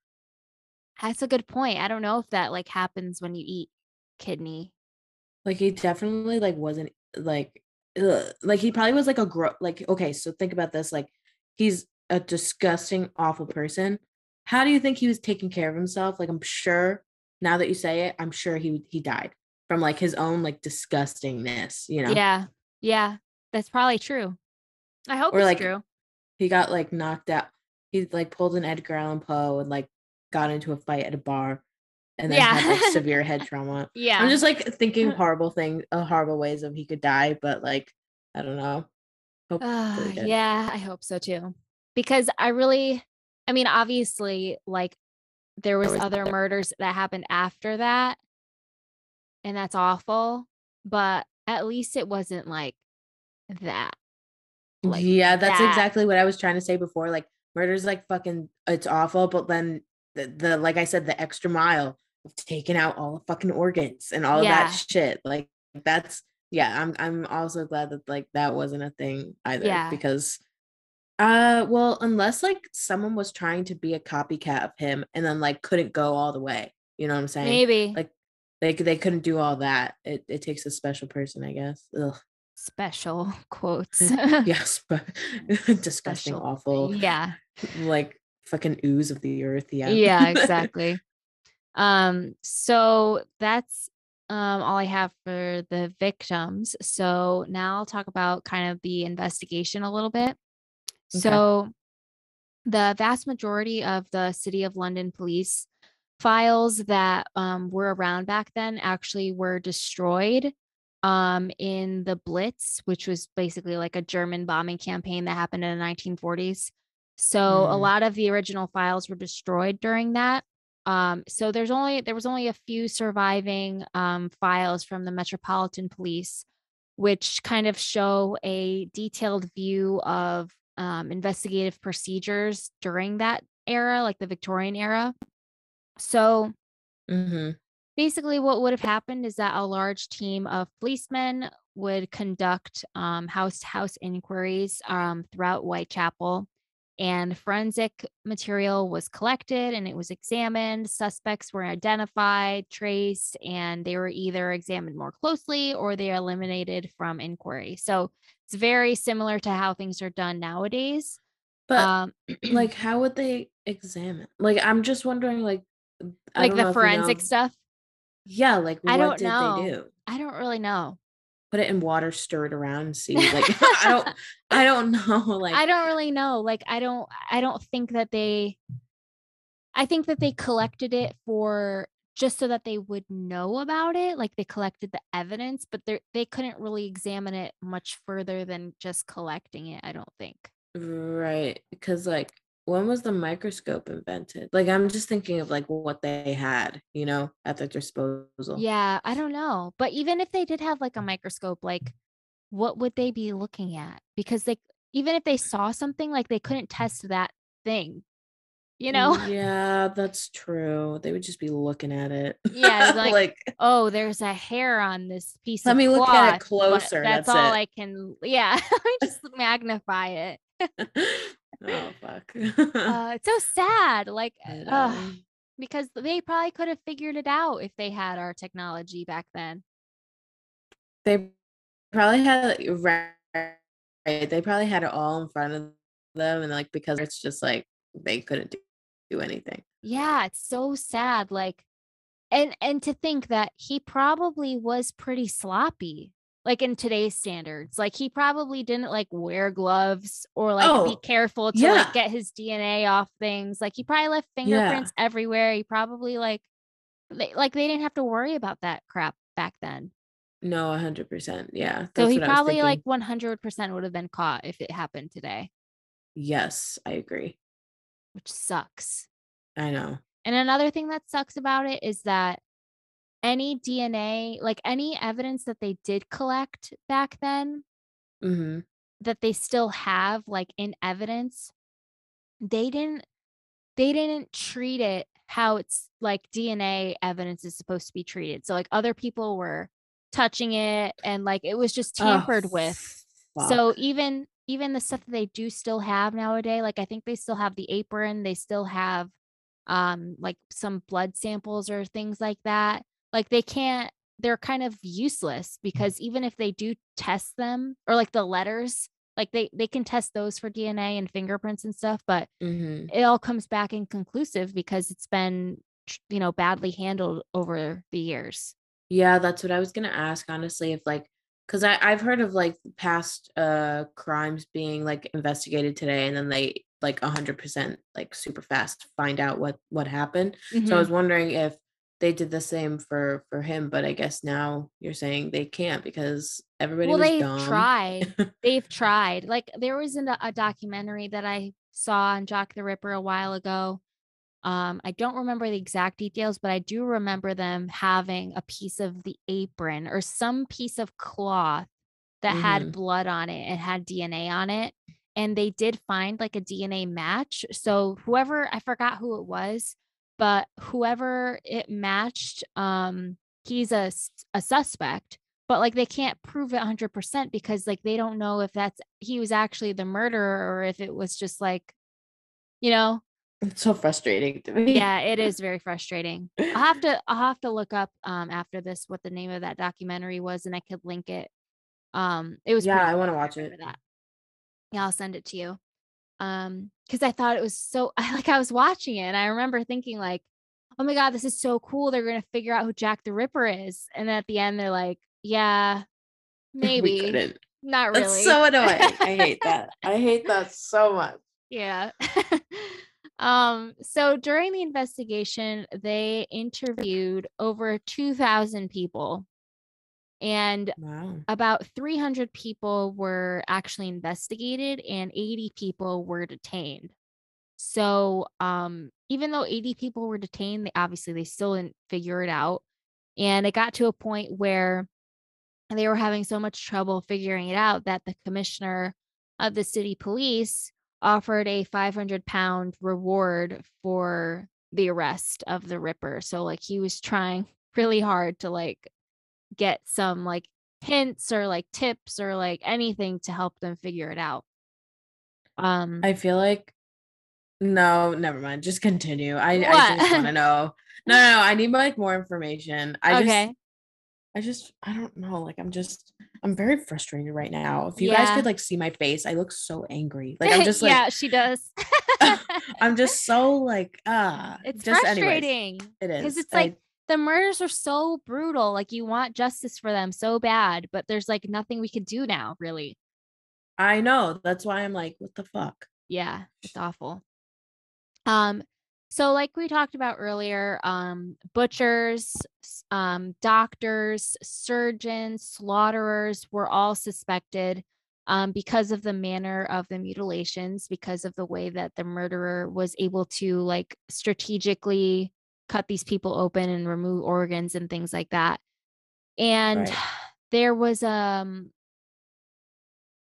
That's a good point. I don't know if that like happens when you eat kidney. Like he definitely like wasn't like ugh. like he probably was like a gro like okay, so think about this like he's a disgusting awful person. How do you think he was taking care of himself? Like I'm sure now that you say it, I'm sure he he died from like his own like disgustingness, you know. Yeah. Yeah. That's probably true. I hope Or, it's like, true. he got like knocked out. He like pulled an Edgar Allan Poe and like got into a fight at a bar and then had like severe head (laughs) trauma. Yeah. I'm just like thinking (laughs) horrible things, uh, horrible ways of he could die, but like I don't know. Uh, yeah, I hope so too. Because I really, I mean, obviously, like there was was other other- murders that happened after that, and that's awful. But at least it wasn't like that. Like yeah, that's that. exactly what I was trying to say before. Like murder's like fucking it's awful, but then the, the like I said, the extra mile of taking out all the fucking organs and all of Yeah. that shit. Like that's yeah, I'm I'm also glad that like that wasn't a thing either. Yeah. Because uh well, unless like someone was trying to be a copycat of him and then like couldn't go all the way. You know what I'm saying? Maybe Like they they couldn't do all that. It it takes a special person, I guess. Ugh. special (laughs) quotes. (laughs) (laughs) yes, but disgusting, Special. awful yeah. like fucking ooze of the earth. Yeah. yeah exactly um so that's um all i have for the victims so now i'll talk about kind of the investigation a little bit Okay. so the vast majority of the city of london police files that um, were around back then actually were destroyed um, in the blitz which was basically like a german bombing campaign that happened in the 1940s so a Mm. lot of the original files were destroyed during that. Um, so there's only there was only a few surviving um, files from the Metropolitan Police, which kind of show a detailed view of um, investigative procedures during that era, like the Victorian era. So hmm basically what would have happened is that a large team of policemen would conduct um, house-to-house inquiries um, throughout whitechapel and forensic material was collected and it was examined. Suspects were identified traced and they were either examined more closely or they eliminated from inquiry. So it's very similar to how things are done nowadays But um, like, (clears throat) how would they examine? Like, I'm just wondering, like, I like the if you forensic know- stuff Yeah, like, I don't did know. they do? i don't really know Put it in water, stir it around, see. Like, (laughs) I don't, (laughs) I don't know. Like, I don't really know. Like I don't I don't think that they I think that they collected it for just so that they would know about it. Like they collected the evidence, but they they couldn't really examine it much further than just collecting it, I don't think. Right. Because like when was the microscope invented? Like I'm just thinking of like what they had, you know, at their disposal. Yeah, I don't know. But even if they did have like a mm. microscope, like what would they be looking at? Because they even if they saw something, like they couldn't mm. test that thing. You know? (laughs) Yeah, that's true. They would just be looking at it. Yeah, (laughs) like, like oh, there's a hair on this piece Let me look at it closer, That's, that's all it. I can. Yeah, (laughs) let me just magnify it. oh fuck. Uh, it's so sad, like, I know. because they probably could have figured it out if they had our technology back then. they probably had right, right. They probably had it all in front of them, and like because it's just like they couldn't do, do anything. Yeah, it's so sad. Like, and and to think that he probably was pretty sloppy, like in today's standards. Like he probably didn't like wear gloves or like be Oh, careful to yeah. like get his DNA off things. Like he probably left fingerprints everywhere. He probably like they, like they didn't have to worry about that crap back then. No, hundred percent. Yeah. So he what I was probably like 100% would have been caught if it happened today, Yes, I agree. Which sucks. I know. And another thing that sucks about it is that any DNA, like any evidence that they did collect back then, hmm that they still have like in evidence, they didn't they didn't treat it how it's like DNA evidence is supposed to be treated. So like other people were touching it and like it was just tampered with. So even even the stuff that they do still have nowadays, like I think they still have the apron, they still have um like some blood samples or things like that. Like they can't they're kind of useless because even if they do test them or like the letters, like they they can test those for DNA and fingerprints and stuff, but hmm it all comes back inconclusive because it's been you know badly handled over the years. Yeah, that's what I was gonna ask, honestly, if like because I I've heard of like past uh crimes being like investigated today and then they like a hundred percent like super fast find out what what happened. So I Mhm. was wondering if they did the same for for him, but I guess now you're saying they can't because everybody well they've dumb. tried (laughs) they've tried like there was an, a documentary that i saw on jock the ripper a while ago um i don't remember the exact details but i do remember them having a piece of the apron or some piece of cloth that had Mhm. blood on it and had dna on it and they did find like a dna match so whoever i forgot who it was but whoever it matched um he's a suspect but like they can't prove it 100% because like they don't know if that's he was actually the murderer or if it was just like you know It's so frustrating to me. yeah it is very frustrating i'll have to i'll have to look up um after this what the name of that documentary was and i could link it um it was Yeah, I wanna watch it. that yeah i'll send it to you um because I thought it was so (laughs) I like I was watching it and I remember thinking like, oh my god, this is so cool. They're gonna figure out who Jack the Ripper is. And then at the end they're like, yeah, (laughs) maybe. (laughs) Not really. That's so annoying. I hate that. I hate that so much. Yeah. Um, so during the investigation, they interviewed over 2,000 people, and Wow. about 300 people were actually investigated, and 80 people were detained. So, um, even though 80 people were detained, they obviously they still didn't figure it out. And it got to a point where they were having so much trouble figuring it out that the commissioner of the city police offered a 500 pound reward for the arrest of the ripper so like he was trying (laughs) really hard to like get some like hints or like tips or like anything to help them figure it out um I feel like no, never mind. Just continue. I, I just want to (laughs) know. No, no, no, I need like more information. I okay just I just I don't know. Like I'm just I'm very frustrated right now. If you guys could like see my face, I look so angry. Like I'm (laughs) just like yeah she does (laughs) I'm just so like ah it's just anyways, frustrating it is. because it's I- like the murders are so brutal like you want justice for them so bad but there's like nothing we could do now really I know. That's why I'm like, what the fuck? yeah it's awful um so like we talked about earlier um butchers um doctors surgeons slaughterers were all suspected um because of the manner of the mutilations because of the way that the murderer was able to like strategically cut these people open and remove organs and things like that and Right. there was um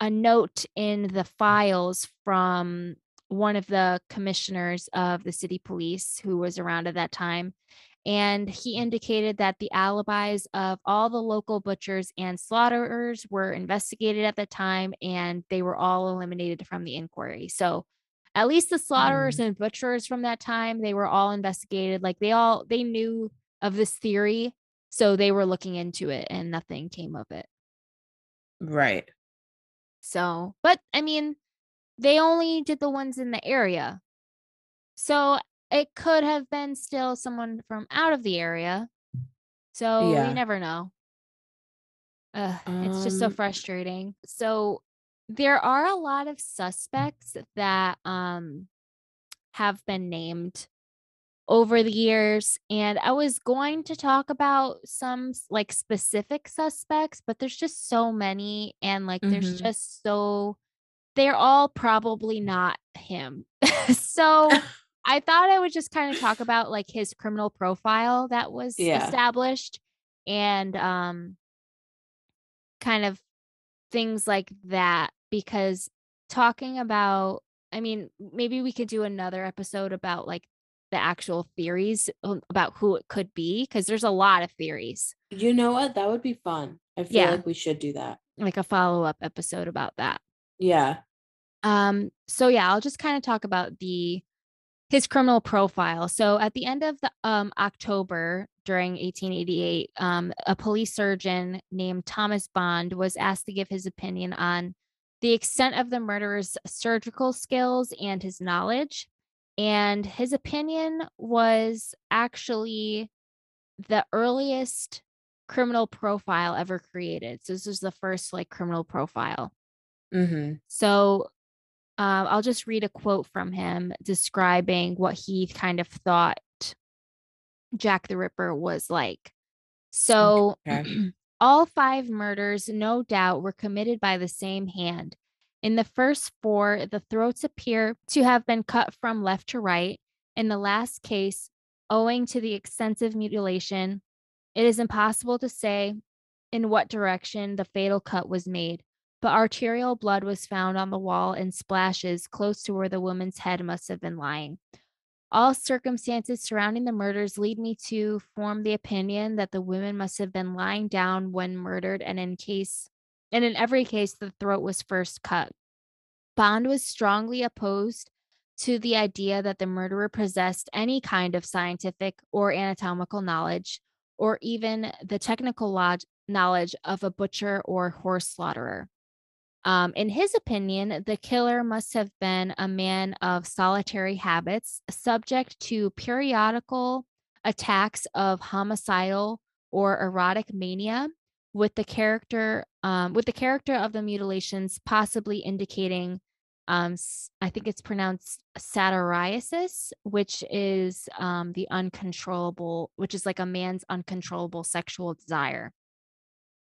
a note in the files from one of the commissioners of the city police who was around at that time. And he mm. indicated that the alibis of all the local butchers and slaughterers were investigated at the time and they were all eliminated from the inquiry. So at least the slaughterers mm. and butchers from that time, they were all investigated. Like they all they knew of this theory. So they were looking into it and nothing came of it. Right. So, but I mean, they only did the ones in the area. So it could have been still someone from out of the area. So Yeah. you never know. Ugh, it's just so Um, frustrating. So there are a lot of suspects that um have been named over the years and I was going to talk about some like specific suspects but there's just so many and like there's Mhm. just so they're all probably not him. (laughs) so (laughs) I thought I would just kind of talk about like his criminal profile that was Yeah. established and um kind of things like that because talking about I mean maybe we could do another episode about like the actual theories about who it could be because there's a lot of theories You know what? That would be fun. I feel Yeah. like we should do that. like a follow-up episode about that Yeah. Um, so yeah, I'll just kind of talk about the his criminal profile. So at the end of the um October during 1888, um, a police surgeon named Thomas Bond was asked to give his opinion on the extent of the murderer's surgical skills and his knowledge. And his opinion was actually the earliest criminal profile ever created. So this was the first like criminal profile. Mm-hmm. So um, I'll just read a quote from him describing what he kind of thought Jack the Ripper was like. So, Okay. (clears throat) all five murders, no doubt, were committed by the same hand. In the first four, the throats appear to have been cut from left to right. In the last case, owing to the extensive mutilation, it is impossible to say in what direction the fatal cut was made, but arterial blood was found on the wall in splashes close to where the woman's head must have been lying. All circumstances surrounding the murders lead me to form the opinion that the women must have been lying down when murdered, and in case and in every case the throat was first cut. Bond was strongly opposed to the idea that the murderer possessed any kind of scientific or anatomical knowledge, or even the technical log- knowledge of a butcher or horse slaughterer. Um, in his opinion, the killer must have been a man of solitary habits, subject to periodical attacks of homicidal or erotic mania, with the character um, with the character of the mutilations possibly indicating um, I think it's pronounced satyriasis, which is um, the uncontrollable, which is like a man's uncontrollable sexual desire.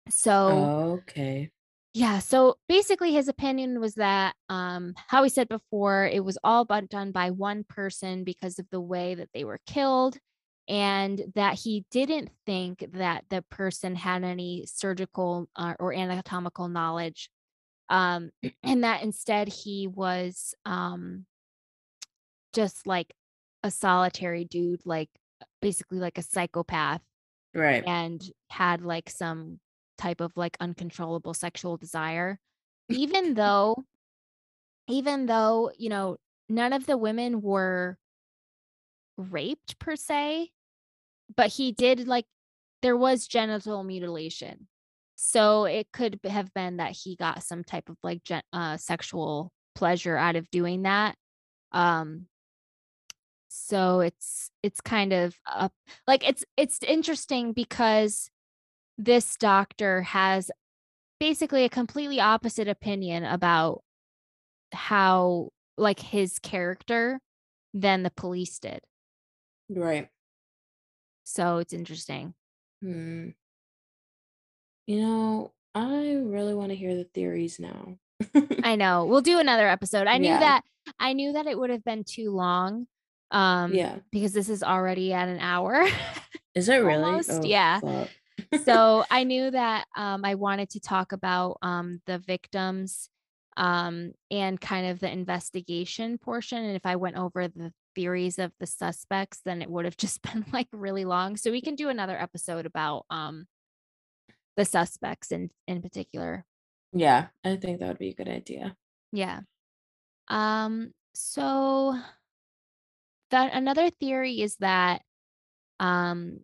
So, okay. Yeah, so basically his opinion was that um how he said before, it was all but done by one person because of the way that they were killed and that he didn't think that the person had any surgical uh, or anatomical knowledge um (clears throat) and that instead he was um just like a solitary dude like basically like a psychopath Right. and had like some type of like uncontrollable sexual desire even (laughs) though even though you know none of the women were raped per se but he did like there was genital mutilation. So it could have been that he got some type of like gen- uh, sexual pleasure out of doing that um so it's it's kind of up like it's it's interesting because this doctor has basically a completely opposite opinion about how like his character than the police did Right. so it's interesting Hmm. You know, I really want to hear the theories now. (laughs) i know we'll do another episode i knew Yeah. that i knew that it would have been too long um Yeah. because this is already at an hour Is it really? Almost, Oh, yeah. fuck. So I knew that um, I wanted to talk about um, the victims um, and kind of the investigation portion. And if I went over the theories of the suspects, then it would have just (laughs) been like really long. So we can do another episode about um, the suspects in in particular. yeah, I think that would be a good idea. Yeah. Um. So that another theory is that um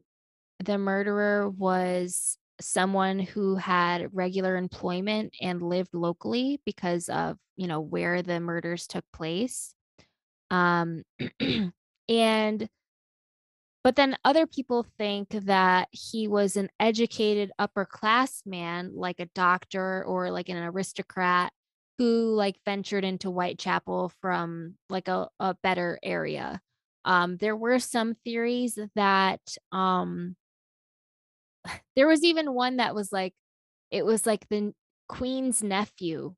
the murderer was someone who had regular employment and lived locally because of you know where the murders took place. Um (clears throat) and but then other people think that he was an educated upper class man like a doctor or like an aristocrat who like ventured into whitechapel from like a, a better area. Um there were some theories that um there was even one that was like it was like the queen's nephew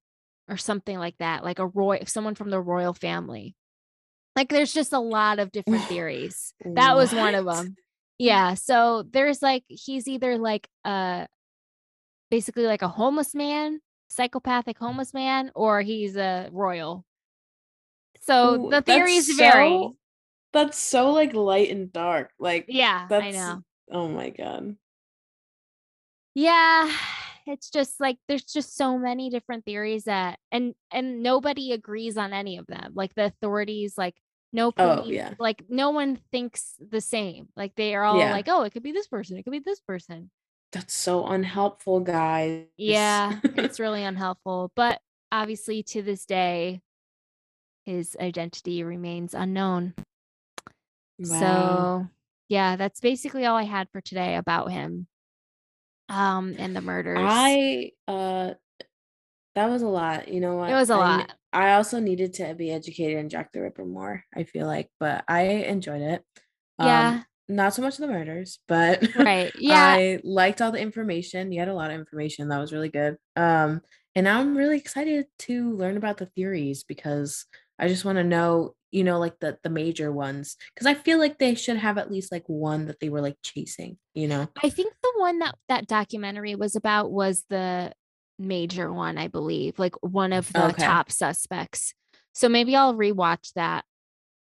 or something like that like a roy someone from the royal family. Like there's just a lot of different theories. That was one of them. Yeah so there's like he's either like uh basically like a homeless man psychopathic homeless man or he's a royal. So Ooh, the theories vary. That's so like light and dark. Like yeah i that's know. oh my god. Yeah, (sighs) it's just like there's just so many different theories that and and nobody agrees on any of them. Like the authorities like no Oh, yeah. like no one thinks the same. Like they are all Yeah. like, "Oh, it could be this person. It could be this person." That's so unhelpful, guys. Yeah, it's (laughs) really unhelpful, but obviously to this day his identity remains unknown. Wow. So, yeah, that's basically all I had for today about him. Um and the murders. I uh that was a lot. You know what? It was a I lot. I also needed to be educated in Jack the Ripper more, I feel like, but I enjoyed it. Um, Yeah. not so much the murders, but Right. (laughs) Yeah. I liked all the information. You had a lot of information that was really good. Um, and now I'm really excited to learn about the theories because I just want to know, you know, like the the major ones. Because I feel like they should have at least like one that they were like chasing, you know. I think the one that that documentary was about was the major one, I believe, like one of the Okay. top suspects. So maybe I'll rewatch that.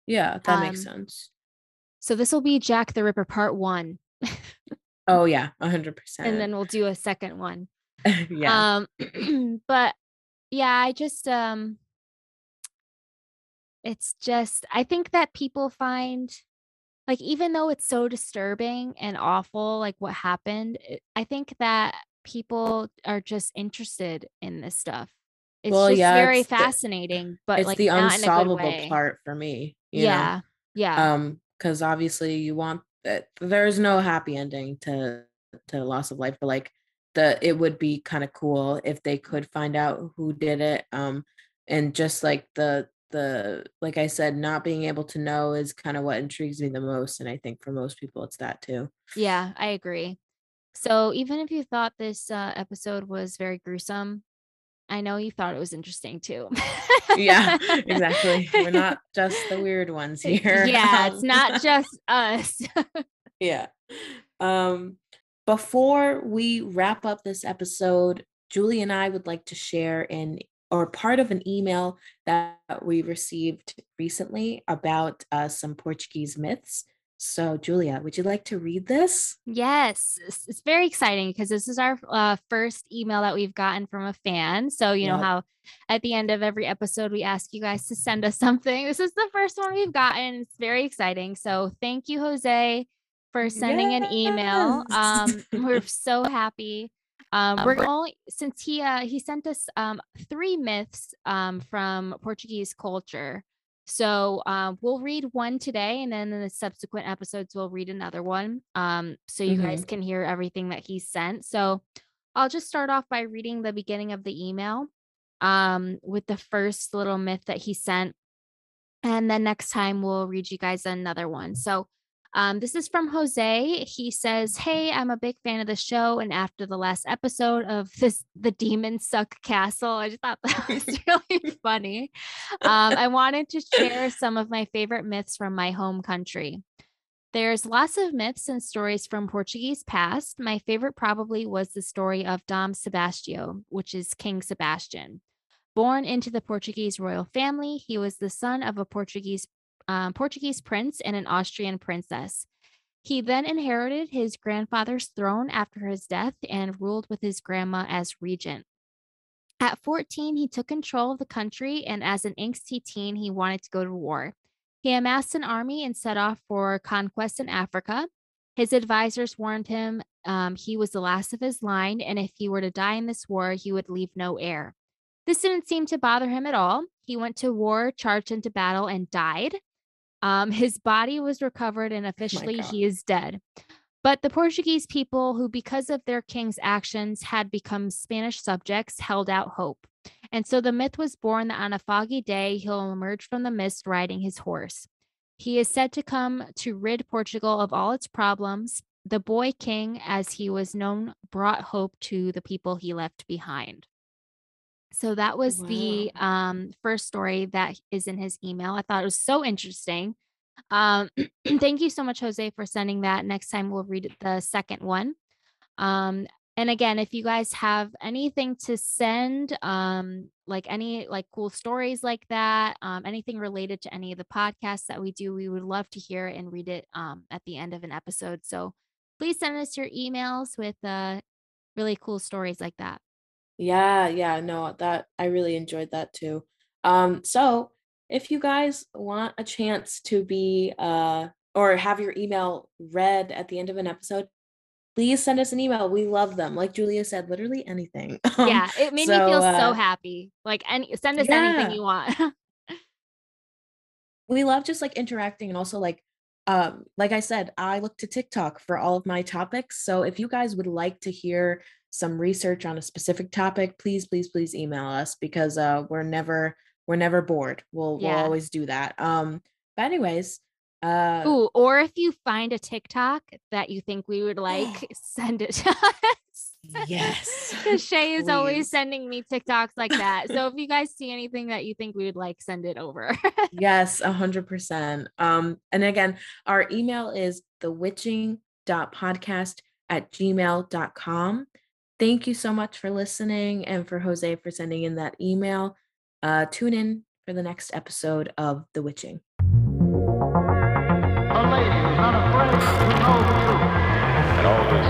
Yeah, that makes Um, sense. So this will be Jack the Ripper part one, Oh (laughs) yeah, a hundred percent. and then we'll do a second one. (laughs) yeah. Um, (clears throat) but yeah, I just um, it's just I think that people find like even though it's so disturbing and awful, like what happened, it- I think that people are just interested in this stuff. It's Well, just yeah, very it's the- fascinating, but it's like the not in a good unsolvable part for me. you know? Yeah, yeah, um because obviously you want that there's no happy ending to to loss of life but like the it would be kind of cool if they could find out who did it um and just like the the like i said not being able to know is kind of what intrigues me the most and i think for most people it's that too yeah. I agree. So even if you thought this uh, episode was very gruesome, I know you thought it was interesting too. yeah (laughs) exactly we're not just the weird ones here Yeah, it's Um, not just us. (laughs) yeah. Um before we wrap up this episode, Julie and I would like to share an or part of an email that we received recently about uh, some Portuguese myths. So, Julia, would you like to read this? Yes, it's, very exciting because this is our uh, first email that we've gotten from a fan. So, you know how at the end of every episode, we ask you guys to send us (laughs) something. This is the first one we've gotten. It's very exciting. So, thank you, Jose, for sending an email. Um, we're (laughs) so happy. Um, we're only since he uh, he sent us um, three myths um, from Portuguese culture. So um, we'll read one today, and then in the subsequent episodes, we'll read another one. Um, so you guys can hear everything that he sent. So I'll just start off by reading the beginning of the email um, with the first little myth that he sent. And then next time we'll read you guys another one. So um, this is from Jose. He says, Hey, I'm a big fan of the show. And after the last episode of this, the Demon Suck Castle, I just thought (laughs) that was (laughs) really funny. Um, I wanted to share some of my favorite myths from my home country. There's lots of myths and stories from Portuguese past. My favorite probably was the story of Dom Sebastião, which is King Sebastian. Born into the Portuguese royal family, he was the son of a Portuguese um, Portuguese prince and an Austrian princess. He then inherited his grandfather's throne after his death and ruled with his grandma as regent. At 14, he took control of the country, and as an angsty teen, he wanted to go to war. He amassed an army and set off for conquest in Africa. His advisors warned him um, he was the last of his line, and if he were to die in this war, he would leave no heir. This didn't seem to bother him at all. He went to war, charged into battle, and died. Um, his body was recovered, and officially God. he is dead. But the Portuguese people, who because of their king's actions had become Spanish subjects, held out hope. And so the myth was born that on a foggy day, he'll emerge from the mist riding his horse. He is said to come to rid Portugal of all its problems. The boy king, as he was known, brought hope to the people he left behind. So that was the um, first story that is in his email. I thought it was so interesting. Um, (clears throat) thank you so much, Jose, for sending that. Next time we'll read the second one. Um, and again, if you guys have anything to send, um, like any like cool stories like that, um, anything related to any of the podcasts that we do, we would love to hear and read it um, at the end of an episode. So please send us your emails with uh, really cool stories like that. Yeah, yeah, no, that I really enjoyed that too. Um, so if you guys want a chance to be uh or have your email read at the end of an episode, please send us an email. We love them. Like Julia said, literally anything. (laughs) Um, yeah, it made me so, feel so uh, happy. Like, any send us Yeah. anything you want. (laughs) we love just like interacting and also like um like i said i look to tiktok for all of my topics so if you guys would like to hear some research on a specific topic please please please email us because uh we're never we're never bored we'll Yeah. we'll always do that um but anyways uh Ooh, or if you find a TikTok that you think we would (gasps) like, send it to us. Yes (laughs) Because Shea is Please. always sending me TikToks like that. So if (laughs) you guys see anything that you think we would like, send it over. yes a hundred percent um and again our email is thewitching.podcast at gmail.com thank you so much for listening and for jose for sending in that email uh tune in for the next episode of the witching A lady who's not afraid to know the truth. And all this,